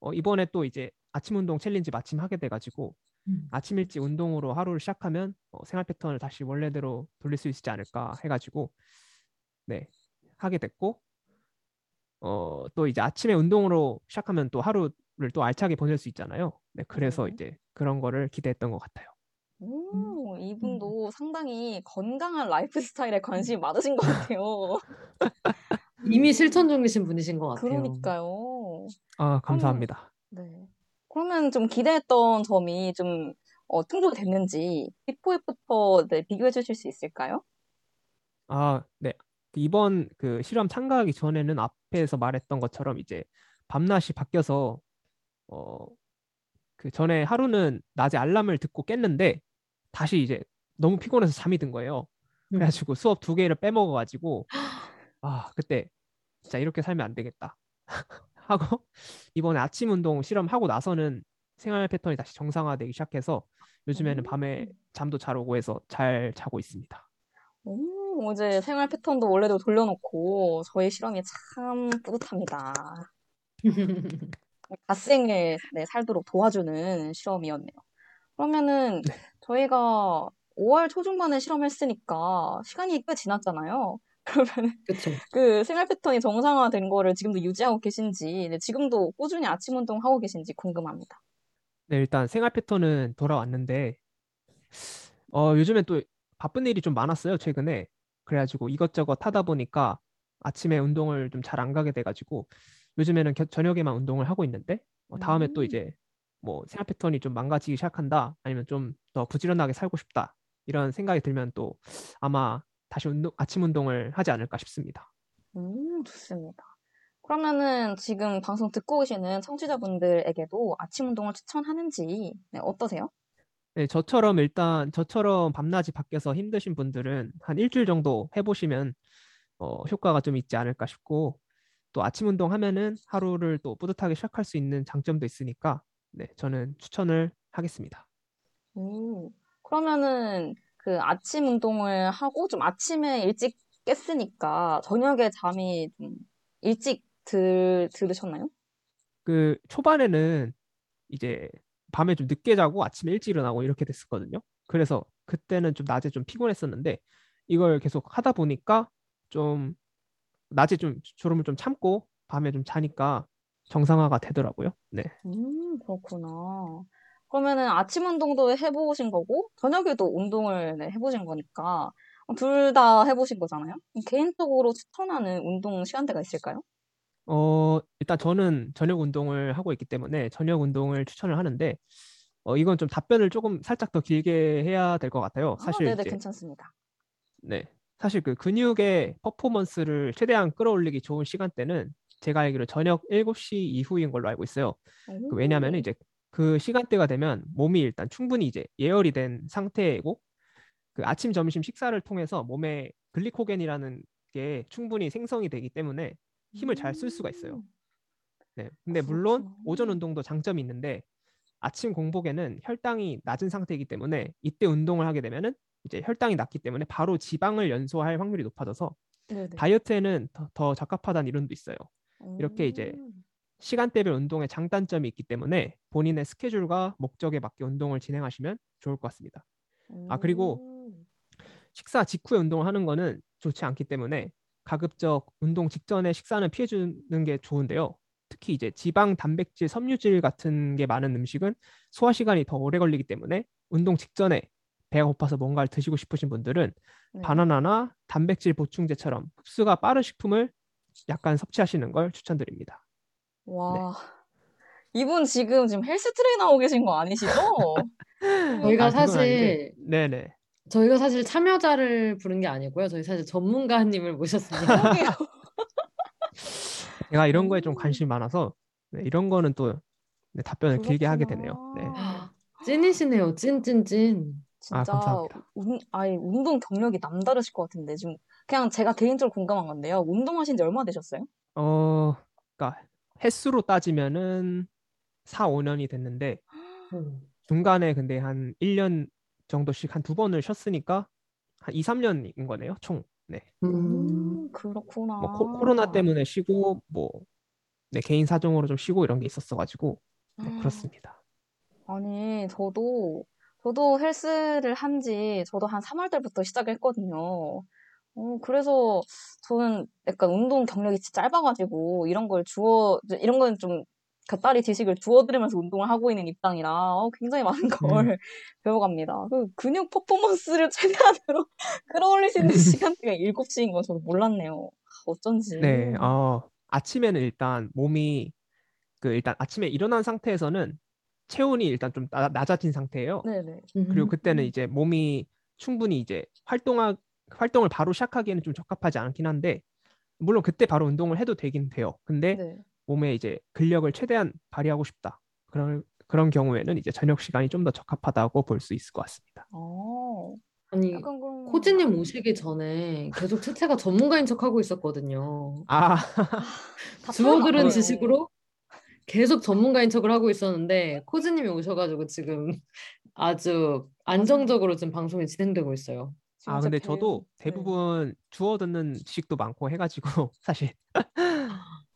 어, 이번에 또 이제 아침 운동 챌린지 마침 하게 돼가지고 음. 아침 일찍 운동으로 하루를 시작하면 어, 생활 패턴을 다시 원래대로 돌릴 수 있지 않을까 해가지고 네 하게 됐고 어, 또 이제 아침에 운동으로 시작하면 또 하루를 또 알차게 보낼 수 있잖아요. 네, 그래서 네. 이제 그런 거를 기대했던 것 같아요. 오, 이분도 상당히 건강한 라이프 스타일에 관심이 많으신 것 같아요. 이미 실천 중이신 분이신 것 같아요. 그러니까요. 아, 감사합니다. 네. 그러면 좀 기대했던 점이 좀 어, 충족이 됐는지 before after 네, 비교해 주실 수 있을까요? 아, 네. 이번 그 실험 참가하기 전에는 앞에서 말했던 것처럼 이제 밤낮이 바뀌어서 어, 그 전에 하루는 낮에 알람을 듣고 깼는데 다시 이제 너무 피곤해서 잠이 든 거예요. 음. 그래가지고 수업 두 개를 빼먹어가지고 아 그때 진짜 이렇게 살면 안 되겠다 하고 이번에 아침 운동 실험하고 나서는 생활 패턴이 다시 정상화되기 시작해서 요즘에는 밤에 잠도 잘 오고 해서 잘 자고 있습니다. 오, 이제 생활 패턴도 원래도 돌려놓고 저희 실험이 참 뿌듯합니다. 갓생을 네, 살도록 도와주는 실험이었네요. 그러면은 저희가 5월 초중반에 실험했으니까 시간이 꽤 지났잖아요. 그러면 그쵸. 그 생활 패턴이 정상화된 거를 지금도 유지하고 계신지, 네, 지금도 꾸준히 아침 운동 하고 계신지 궁금합니다. 네, 일단 생활 패턴은 돌아왔는데 어, 요즘엔 또 바쁜 일이 좀 많았어요, 최근에. 그래가지고 이것저것 하다 보니까 아침에 운동을 좀 잘 안 가게 돼가지고 요즘에는 겨- 저녁에만 운동을 하고 있는데 어, 다음에 또 음. 이제 뭐 생활 패턴이 좀 망가지기 시작한다 아니면 좀 더 부지런하게 살고 싶다 이런 생각이 들면 또 아마 다시 운동, 아침 운동을 하지 않을까 싶습니다. 음, 좋습니다. 그러면은 지금 방송 듣고 계시는 청취자분들에게도 아침 운동을 추천하는지, 네, 어떠세요? 네, 저처럼 일단 저처럼 밤낮이 바뀌어서 힘드신 분들은 한 일주일 정도 해보시면 어, 효과가 좀 있지 않을까 싶고 또 아침 운동 하면은 하루를 또 뿌듯하게 시작할 수 있는 장점도 있으니까 네, 저는 추천을 하겠습니다. 오, 그러면은 그 아침 운동을 하고 좀 아침에 일찍 깼으니까 저녁에 잠이 좀 일찍 들, 들으셨나요? 그 초반에는 이제 밤에 좀 늦게 자고 아침에 일찍 일어나고 이렇게 됐었거든요. 그래서 그때는 좀 낮에 좀 피곤했었는데 이걸 계속 하다 보니까 좀 낮에 좀 졸음을 좀 참고 밤에 좀 자니까 정상화가 되더라고요. 네. 음, 그렇구나. 그러면은 아침 운동도 해보신 거고, 저녁에도 운동을 네, 해보신 거니까, 둘 다 해보신 거잖아요? 개인적으로 추천하는 운동 시간대가 있을까요? 어, 일단 저는 저녁 운동을 하고 있기 때문에 저녁 운동을 추천을 하는데, 어, 이건 좀 답변을 조금 살짝 더 길게 해야 될 것 같아요. 아, 사실 네네, 이제, 괜찮습니다. 네. 사실 그 근육의 퍼포먼스를 최대한 끌어올리기 좋은 시간대는 제가 알기로 저녁 7시 이후인 걸로 알고 있어요. 그 왜냐하면 오. 이제 그 시간대가 되면 몸이 일단 충분히 이제 예열이 된 상태이고 그 아침, 점심 식사를 통해서 몸에 글리코겐이라는 게 충분히 생성이 되기 때문에 힘을 잘 쓸 수가 있어요. 음, 네. 근데 물론 그렇구나. 오전 운동도 장점이 있는데 아침 공복에는 혈당이 낮은 상태이기 때문에 이때 운동을 하게 되면은 이제 혈당이 낮기 때문에 바로 지방을 연소할 확률이 높아져서 네네. 다이어트에는 더, 더 적합하다는 이론도 있어요. 이렇게 이제 음, 시간대별 운동의 장단점이 있기 때문에 본인의 스케줄과 목적에 맞게 운동을 진행하시면 좋을 것 같습니다. 아, 그리고 음. 식사 직후에 운동을 하는 거는 좋지 않기 때문에 가급적 운동 직전에 식사는 피해 주는 게 좋은데요. 특히 이제 지방, 단백질, 섬유질 같은 게 많은 음식은 소화 시간이 더 오래 걸리기 때문에 운동 직전에 배가 고파서 뭔가를 드시고 싶으신 분들은 네. 바나나나 단백질 보충제처럼 흡수가 빠른 식품을 약간 섭취하시는 걸 추천드립니다. 와, 이분 지금 지금 헬스 트레이너 하고 계신 거 아니시죠? 저희가 아, 사실 아닌데, 네네. 저희가 사실 참여자를 부른 게 아니고요. 저희 사실 전문가님을 모셨습니다. 그러게요. 제가 이런 거에 좀 음. 관심이 많아서 네, 이런 거는 또 네, 답변을 길게 하게 되네요. 네. 그렇구나. 찐이시네요. 찐찐찐. 아, 진짜 감사합니다. 운, 아예 운동 경력이 남다르실 것 같은데 지금 그냥 제가 개인적으로 공감한 건데요. 운동하신 지 얼마 되셨어요? 어, 그러니까 횟수로 따지면은 4, 5년이 됐는데 음. 중간에 근데 한 1년 정도씩 한 두 번을 쉬었으니까 한 2, 3년인 거네요, 총. 네. 음. 음, 그렇구나. 뭐 코, 코로나 때문에 쉬고 뭐 네, 개인 사정으로 좀 쉬고 이런 게 있었어 가지고 네, 그렇습니다. 아니, 저도, 저도 헬스를 한 지, 저도 한 3월 달부터 시작했거든요. 어, 그래서 저는 약간 운동 경력이 진짜 짧아가지고, 이런 걸 주워, 이런 건 좀 곁다리 지식을 주워들으면서 운동을 하고 있는 입장이라, 어, 굉장히 많은 걸 배워갑니다. 그 근육 퍼포먼스를 최대한으로 끌어올릴 수 있는 시간대가 7시인 건 저도 몰랐네요. 어쩐지. 네, 어, 아침에는 일단 몸이 그 일단 아침에 일어난 상태에서는 체온이 일단 좀 나- 낮아진 상태예요. 네네. 그리고 음. 그때는 이제 몸이 충분히 이제 활동하, 활동을 바로 시작하기에는 좀 적합하지 않긴 한데, 물론 그때 바로 운동을 해도 되긴 돼요. 근데 네. 몸에 이제 근력을 최대한 발휘하고 싶다. 그런, 그런 경우에는 이제 저녁 시간이 좀 더 적합하다고 볼 수 있을 것 같습니다. 어, 아니, 그럼. 코지님 오시기 전에 계속 채채가 전문가인 척 하고 있었거든요. 아, 주워 들은 털어놨어요. 지식으로 계속 전문가인 척을 하고 있었는데 코지님이 오셔가지고 지금 아주 안정적으로 지금 방송이 진행되고 있어요. 아, 진짜 근데 배- 저도 네. 대부분 주워 듣는 지식도 많고 해가지고, 사실.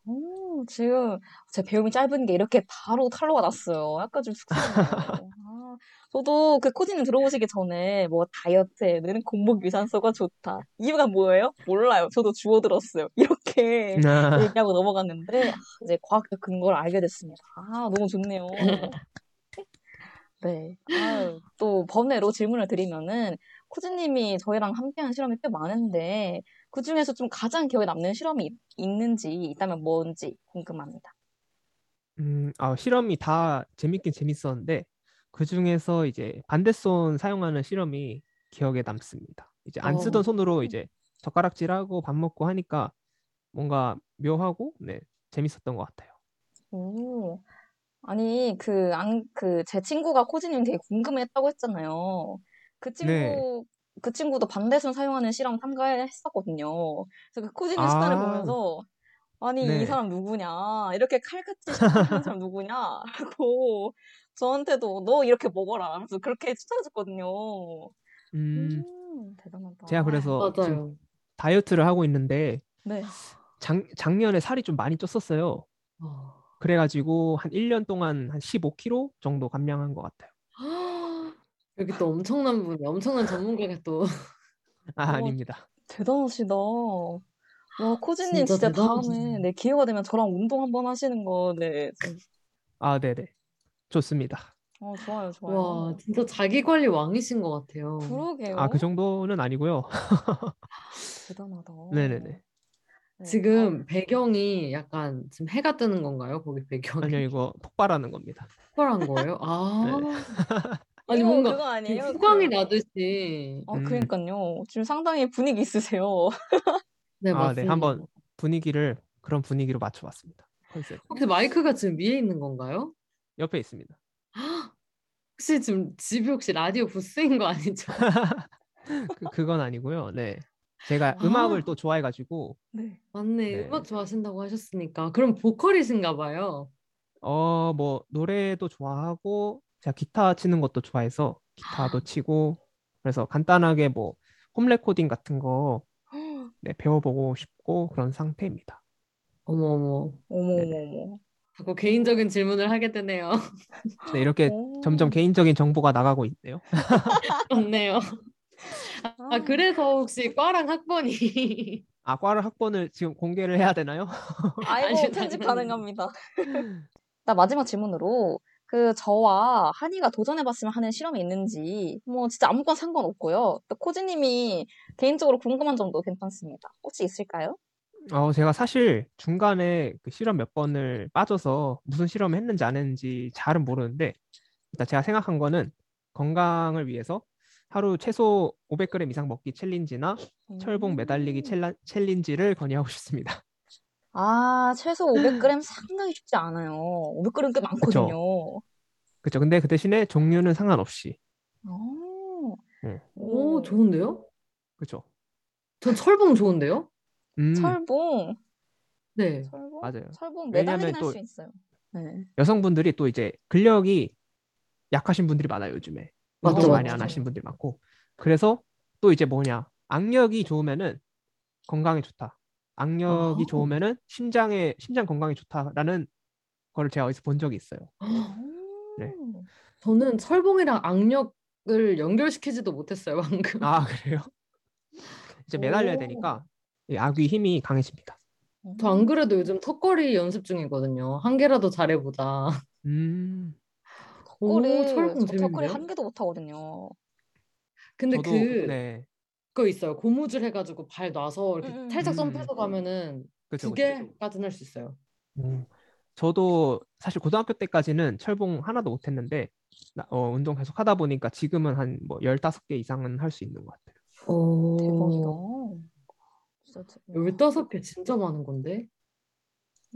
오, 지금 제 배움이 짧은 게 이렇게 바로 탄로가 났어요. 약간 좀 쑥스럽네요. 아, 저도 그 코지님 들어보시기 전에 뭐 다이어트에 는 공복 유산소가 좋다. 이유가 뭐예요? 몰라요. 저도 주워 들었어요. 이렇게 아, 얘기하고 넘어갔는데 아, 이제 과학적 근거를 알게 됐습니다. 아, 너무 좋네요. 네. 아, 또 번외로 질문을 드리면은 코지님이 저희랑 함께한 실험이 꽤 많은데 그 중에서 좀 가장 기억에 남는 실험이 있- 있는지 있다면 뭔지 궁금합니다. 음, 아, 실험이 다 재밌긴 재밌었는데, 그 중에서 이제 반대손 사용하는 실험이 기억에 남습니다. 이제 안 쓰던 어. 손으로 이제 젓가락질하고 밥 먹고 하니까 뭔가 묘하고, 네, 재밌었던 것 같아요. 오, 아니 그 안 그 제 친구가 코지님 되게 궁금해했다고 했잖아요. 그 친구 네. 그 친구도 반대손 사용하는 실험 참가했었거든요. 그래서 그 코지님 식단을 아. 보면서 아니 이 네. 사람 누구냐 이렇게 칼같이 식단하는 사람 누구냐 하고 저한테도 너 이렇게 먹어라 하면서 그렇게 추천해줬거든요. 음, 음, 대단하다. 제가 그래서 지금 맞아요. 다이어트를 하고 있는데, 네. 작, 작년에 살이 좀 많이 쪘었어요. 어. 그래가지고 한 1년 동안 한 15kg 정도 감량한 것 같아요. 여기 또 엄청난 분이 엄청난 전문가가 또 아. 아닙니다. 대단하시다. 와, 코지님 진짜 진짜 다음에. 네, 기회가 되면 저랑 운동 한번 하시는 거, 네, 좀 아, 네네. 좋습니다. 어, 좋아요, 좋아요. 와, 진짜 자기 관리 왕이신 것 같아요. 그러게요. 아, 그 정도는 아니고요. 대단하다. 네네네. 네. 지금 배경이 약간 지금 해가 뜨는 건가요? 거기 배경이 아니요, 이거 폭발하는 겁니다. 특별한 거예요? 아, 아니 이거 뭔가 그거 아니에요? 후광이 그- 나듯이. 어, 음. 그러니까요. 지금 상당히 분위기 있으세요. 네, 아, 네, 맞습니다. 한번 분위기를 그런 분위기로 맞춰봤습니다. 컨셉. 혹시 마이크가 지금 위에 있는 건가요? 옆에 있습니다. 혹시 지금 집이 혹시 라디오 부스인 거 아니죠? 그, 그건 아니고요. 네. 제가 아. 음악을 또 좋아해가지고, 네. 맞네, 네. 음악 좋아하신다고 하셨으니까. 그럼 보컬이신가 봐요. 어, 뭐, 노래도 좋아하고, 제가 기타 치는 것도 좋아해서 기타도 치고, 그래서 간단하게 뭐, 홈 레코딩 같은 거, 네, 배워보고 싶고, 그런 상태입니다. 어머 어머, 어머. 어머. 자꾸 개인적인 질문을 하게 되네요. 네, 이렇게 오. 점점 개인적인 정보가 나가고 있네요. 좋네요. 아, 그래서 혹시 과랑 학번이 아, 과를 학번을 지금 공개를 해야 되나요? 아이고, 편집. 가능합니다. 나 마지막 질문으로 그 저와 한이가 도전해봤으면 하는 실험이 있는지 뭐 진짜 아무건 상관없고요. 또 코지님이 개인적으로 궁금한 점도 괜찮습니다. 혹시 있을까요? 어, 제가 사실 중간에 그 실험 몇 번을 빠져서 무슨 실험을 했는지 안 했는지 잘은 모르는데, 일단 제가 생각한 거는 건강을 위해서 하루 최소 500g 이상 먹기 챌린지나 철봉 매달리기 챌린지를 건의하고 싶습니다. 아, 최소 500g 상당히 쉽지 않아요. 500g 꽤 많거든요. 그렇죠. 근데 그 대신에 종류는 상관없이. 오, 네. 오, 좋은데요? 그렇죠. 전 철봉 좋은데요? 음, 철봉. 네. 철봉? 맞아요. 철봉 왜냐면 매달리긴 할 또- 수 있어요. 네. 여성분들이 또 이제 근력이 약하신 분들이 많아요, 요즘에. 맞죠, 운동 많이 안 맞죠. 하신 분들이 많고. 그래서 또 이제 뭐냐. 악력이 좋으면은 건강에 좋다. 악력이 아. 좋으면은 심장에 심장 건강에 좋다라는 거를 제가 어디서 본 적이 있어요. 네. 오. 저는 철봉이랑 악력을 연결시키지도 못했어요, 방금. 아, 그래요? 이제 매달려야 오. 되니까 이 악의 힘이 강해집니다. 저 안 그래도 요즘 턱걸이 연습 중이거든요. 한 개라도 잘해보자. 음. 오, 턱걸이, 철봉 저 턱걸이. 한 개도 못 하거든요. 근데 저도 그, 네. 그거 있어요. 고무줄 해가지고 발 놔서 이렇게 음, 음. 살짝 음. 점프해서 가면은 그쵸, 두 그쵸. 개까지는 할수 있어요. 음. 저도 사실 고등학교 때까지는 철봉 하나도 못 했는데 나- 어, 운동 계속 하다 보니까 지금은 한 뭐 15개 이상은 할 수 있는 것 같아요. 오, 대박이다. 진짜 대- 15개 진짜 많은 건데?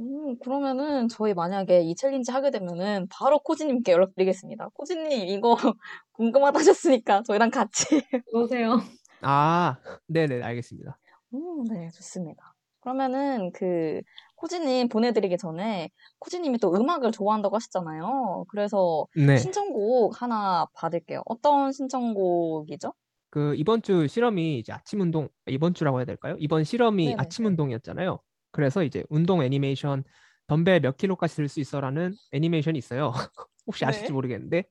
음, 그러면은 저희 만약에 이 챌린지 하게 되면은 바로 코지님께 연락드리겠습니다. 코지님 이거 궁금하다 하셨으니까 저희랑 같이. 그러세요. 아, 네네, 알겠습니다. 음, 네, 좋습니다. 그러면은 그 코지님 보내드리기 전에 코지님이 또 음악을 좋아한다고 하셨잖아요. 그래서 네. 신청곡 하나 받을게요. 어떤 신청곡이죠? 그 이번 주 실험이 이제 아침 운동 이번 주라고 해야 될까요? 이번 실험이 네네. 아침 운동이었잖아요. 그래서 이제 운동 애니메이션 덤벨 몇 킬로까지 들 수 있어라는 애니메이션이 있어요. 혹시 아실지 네. 모르겠는데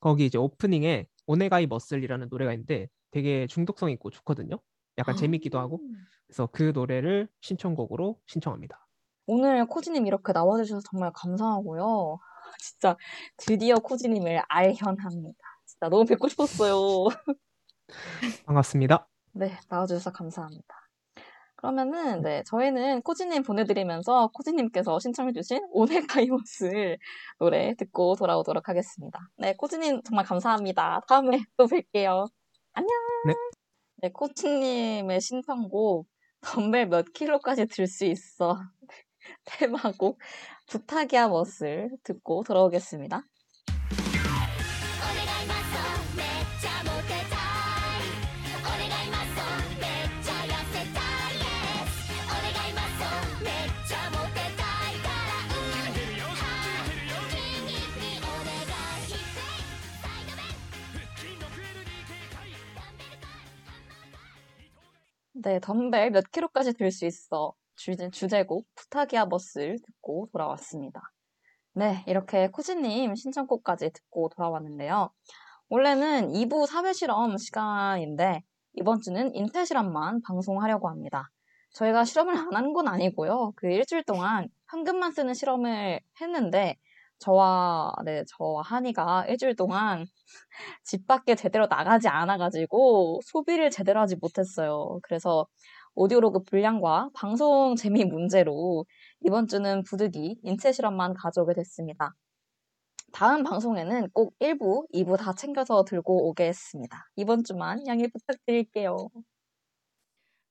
거기 이제 오프닝에 오네가이 머슬이라는 노래가 있는데 되게 중독성 있고 좋거든요. 약간 재밌기도 하고 음. 그래서 그 노래를 신청곡으로 신청합니다. 오늘 코지님 이렇게 나와주셔서 정말 감사하고요. 진짜 드디어 코지님을 알현합니다. 진짜 너무 뵙고 싶었어요. 반갑습니다. 네, 나와주셔서 감사합니다. 그러면은, 네, 저희는 코지님 보내드리면서 코지님께서 신청해주신 오네가이모스 노래 듣고 돌아오도록 하겠습니다. 네, 코지님 정말 감사합니다. 다음에 또 뵐게요. 안녕! 네. 네, 코치님의 신청곡 덤벨 몇 킬로까지 들 수 있어 테마곡 부탁이야 멋을 듣고 돌아오겠습니다. 네, 덤벨 몇 킬로까지 들 수 있어 주제, 주제곡 부탁이야 멋을 듣고 돌아왔습니다. 네, 이렇게 코지님 신청곡까지 듣고 돌아왔는데요. 원래는 2부 사회실험 시간인데 이번 주는 인체 실험만 방송하려고 합니다. 저희가 실험을 안 한 건 아니고요. 그 일주일 동안 현금만 쓰는 실험을 했는데 저와, 네, 저와 한이가 일주일 동안 집 밖에 제대로 나가지 않아가지고 소비를 제대로 하지 못했어요. 그래서 오디오로그 분량과 방송 재미 문제로 이번 주는 부득이 인체 실험만 가져오게 됐습니다. 다음 방송에는 꼭 1부, 2부 다 챙겨서 들고 오겠습니다. 이번 주만 양해 부탁드릴게요.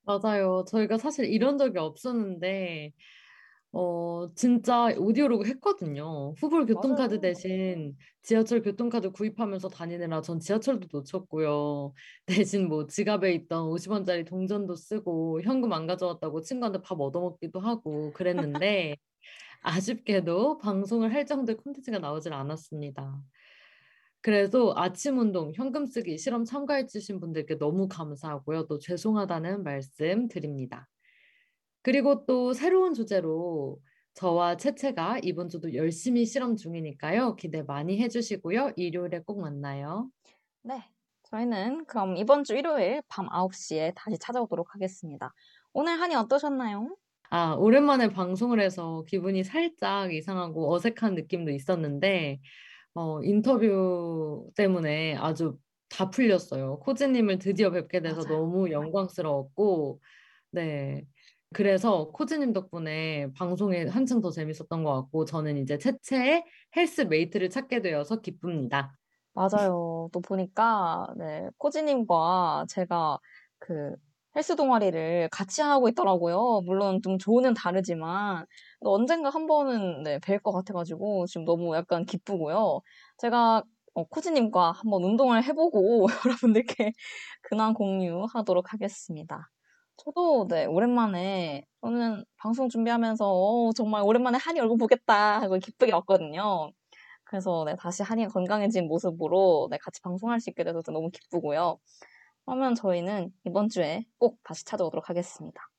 맞아요. 저희가 사실 이런 적이 없었는데, 어, 진짜 오디오로그 했거든요. 후불 교통카드 맞아요. 대신 지하철 교통카드 구입하면서 다니느라 전 지하철도 놓쳤고요. 대신 뭐 지갑에 있던 50원짜리 동전도 쓰고 현금 안 가져왔다고 친구한테 밥 얻어먹기도 하고 그랬는데 아쉽게도 방송을 할 정도의 콘텐츠가 나오질 않았습니다. 그래서 아침 운동, 현금 쓰기 실험 참가해 주신 분들께 너무 감사하고요. 또 죄송하다는 말씀 드립니다. 그리고 또 새로운 주제로 저와 채채가 이번 주도 열심히 실험 중이니까요. 기대 많이 해주시고요. 일요일에 꼭 만나요. 네. 저희는 그럼 이번 주 일요일 밤 9시에 다시 찾아오도록 하겠습니다. 오늘 한이 어떠셨나요? 아, 오랜만에 방송을 해서 기분이 살짝 이상하고 어색한 느낌도 있었는데, 어, 인터뷰 때문에 아주 다 풀렸어요. 코지님을 드디어 뵙게 돼서 맞아요. 너무 영광스러웠고, 네. 그래서 코지님 덕분에 방송이 한층 더 재밌었던 것 같고, 저는 이제 채채의 헬스 메이트를 찾게 되어서 기쁩니다. 맞아요. 또 보니까, 네, 코지님과 제가 그 헬스 동아리를 같이 하고 있더라고요. 물론 좀 조는 다르지만, 또 언젠가 한 번은 네, 뵐 것 같아가지고, 지금 너무 약간 기쁘고요. 제가 어, 코지님과 한번 운동을 해보고 여러분들께 근황 공유하도록 하겠습니다. 저도 네, 오랜만에, 저는 방송 준비하면서 어, 정말 오랜만에 한이 얼굴 보겠다 하고 기쁘게 왔거든요. 그래서 네, 다시 한이가 건강해진 모습으로 네, 같이 방송할 수 있게 돼서 너무 기쁘고요. 그러면 저희는 이번 주에 꼭 다시 찾아오도록 하겠습니다.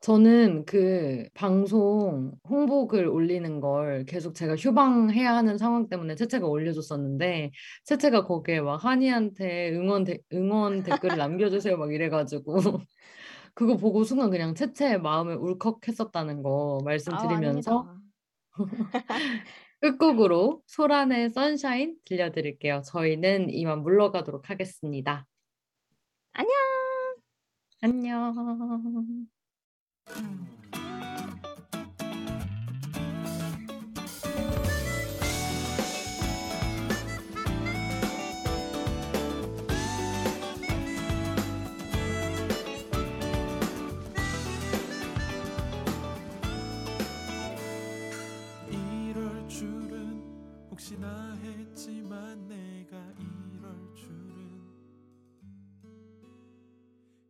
저는 그 방송 홍보글 올리는 걸 계속 제가 휴방해야 하는 상황 때문에 채채가 올려줬었는데 채채가 거기에 막 한이한테 응원 데, 응원 댓글을 남겨주세요 막 이래가지고 그거 보고 순간 그냥 채채의 마음을 울컥했었다는 거 아, 말씀드리면서 아닙니다. 끝곡으로 소란의 선샤인 들려드릴게요. 저희는 이만 물러가도록 하겠습니다. 안녕! 안녕.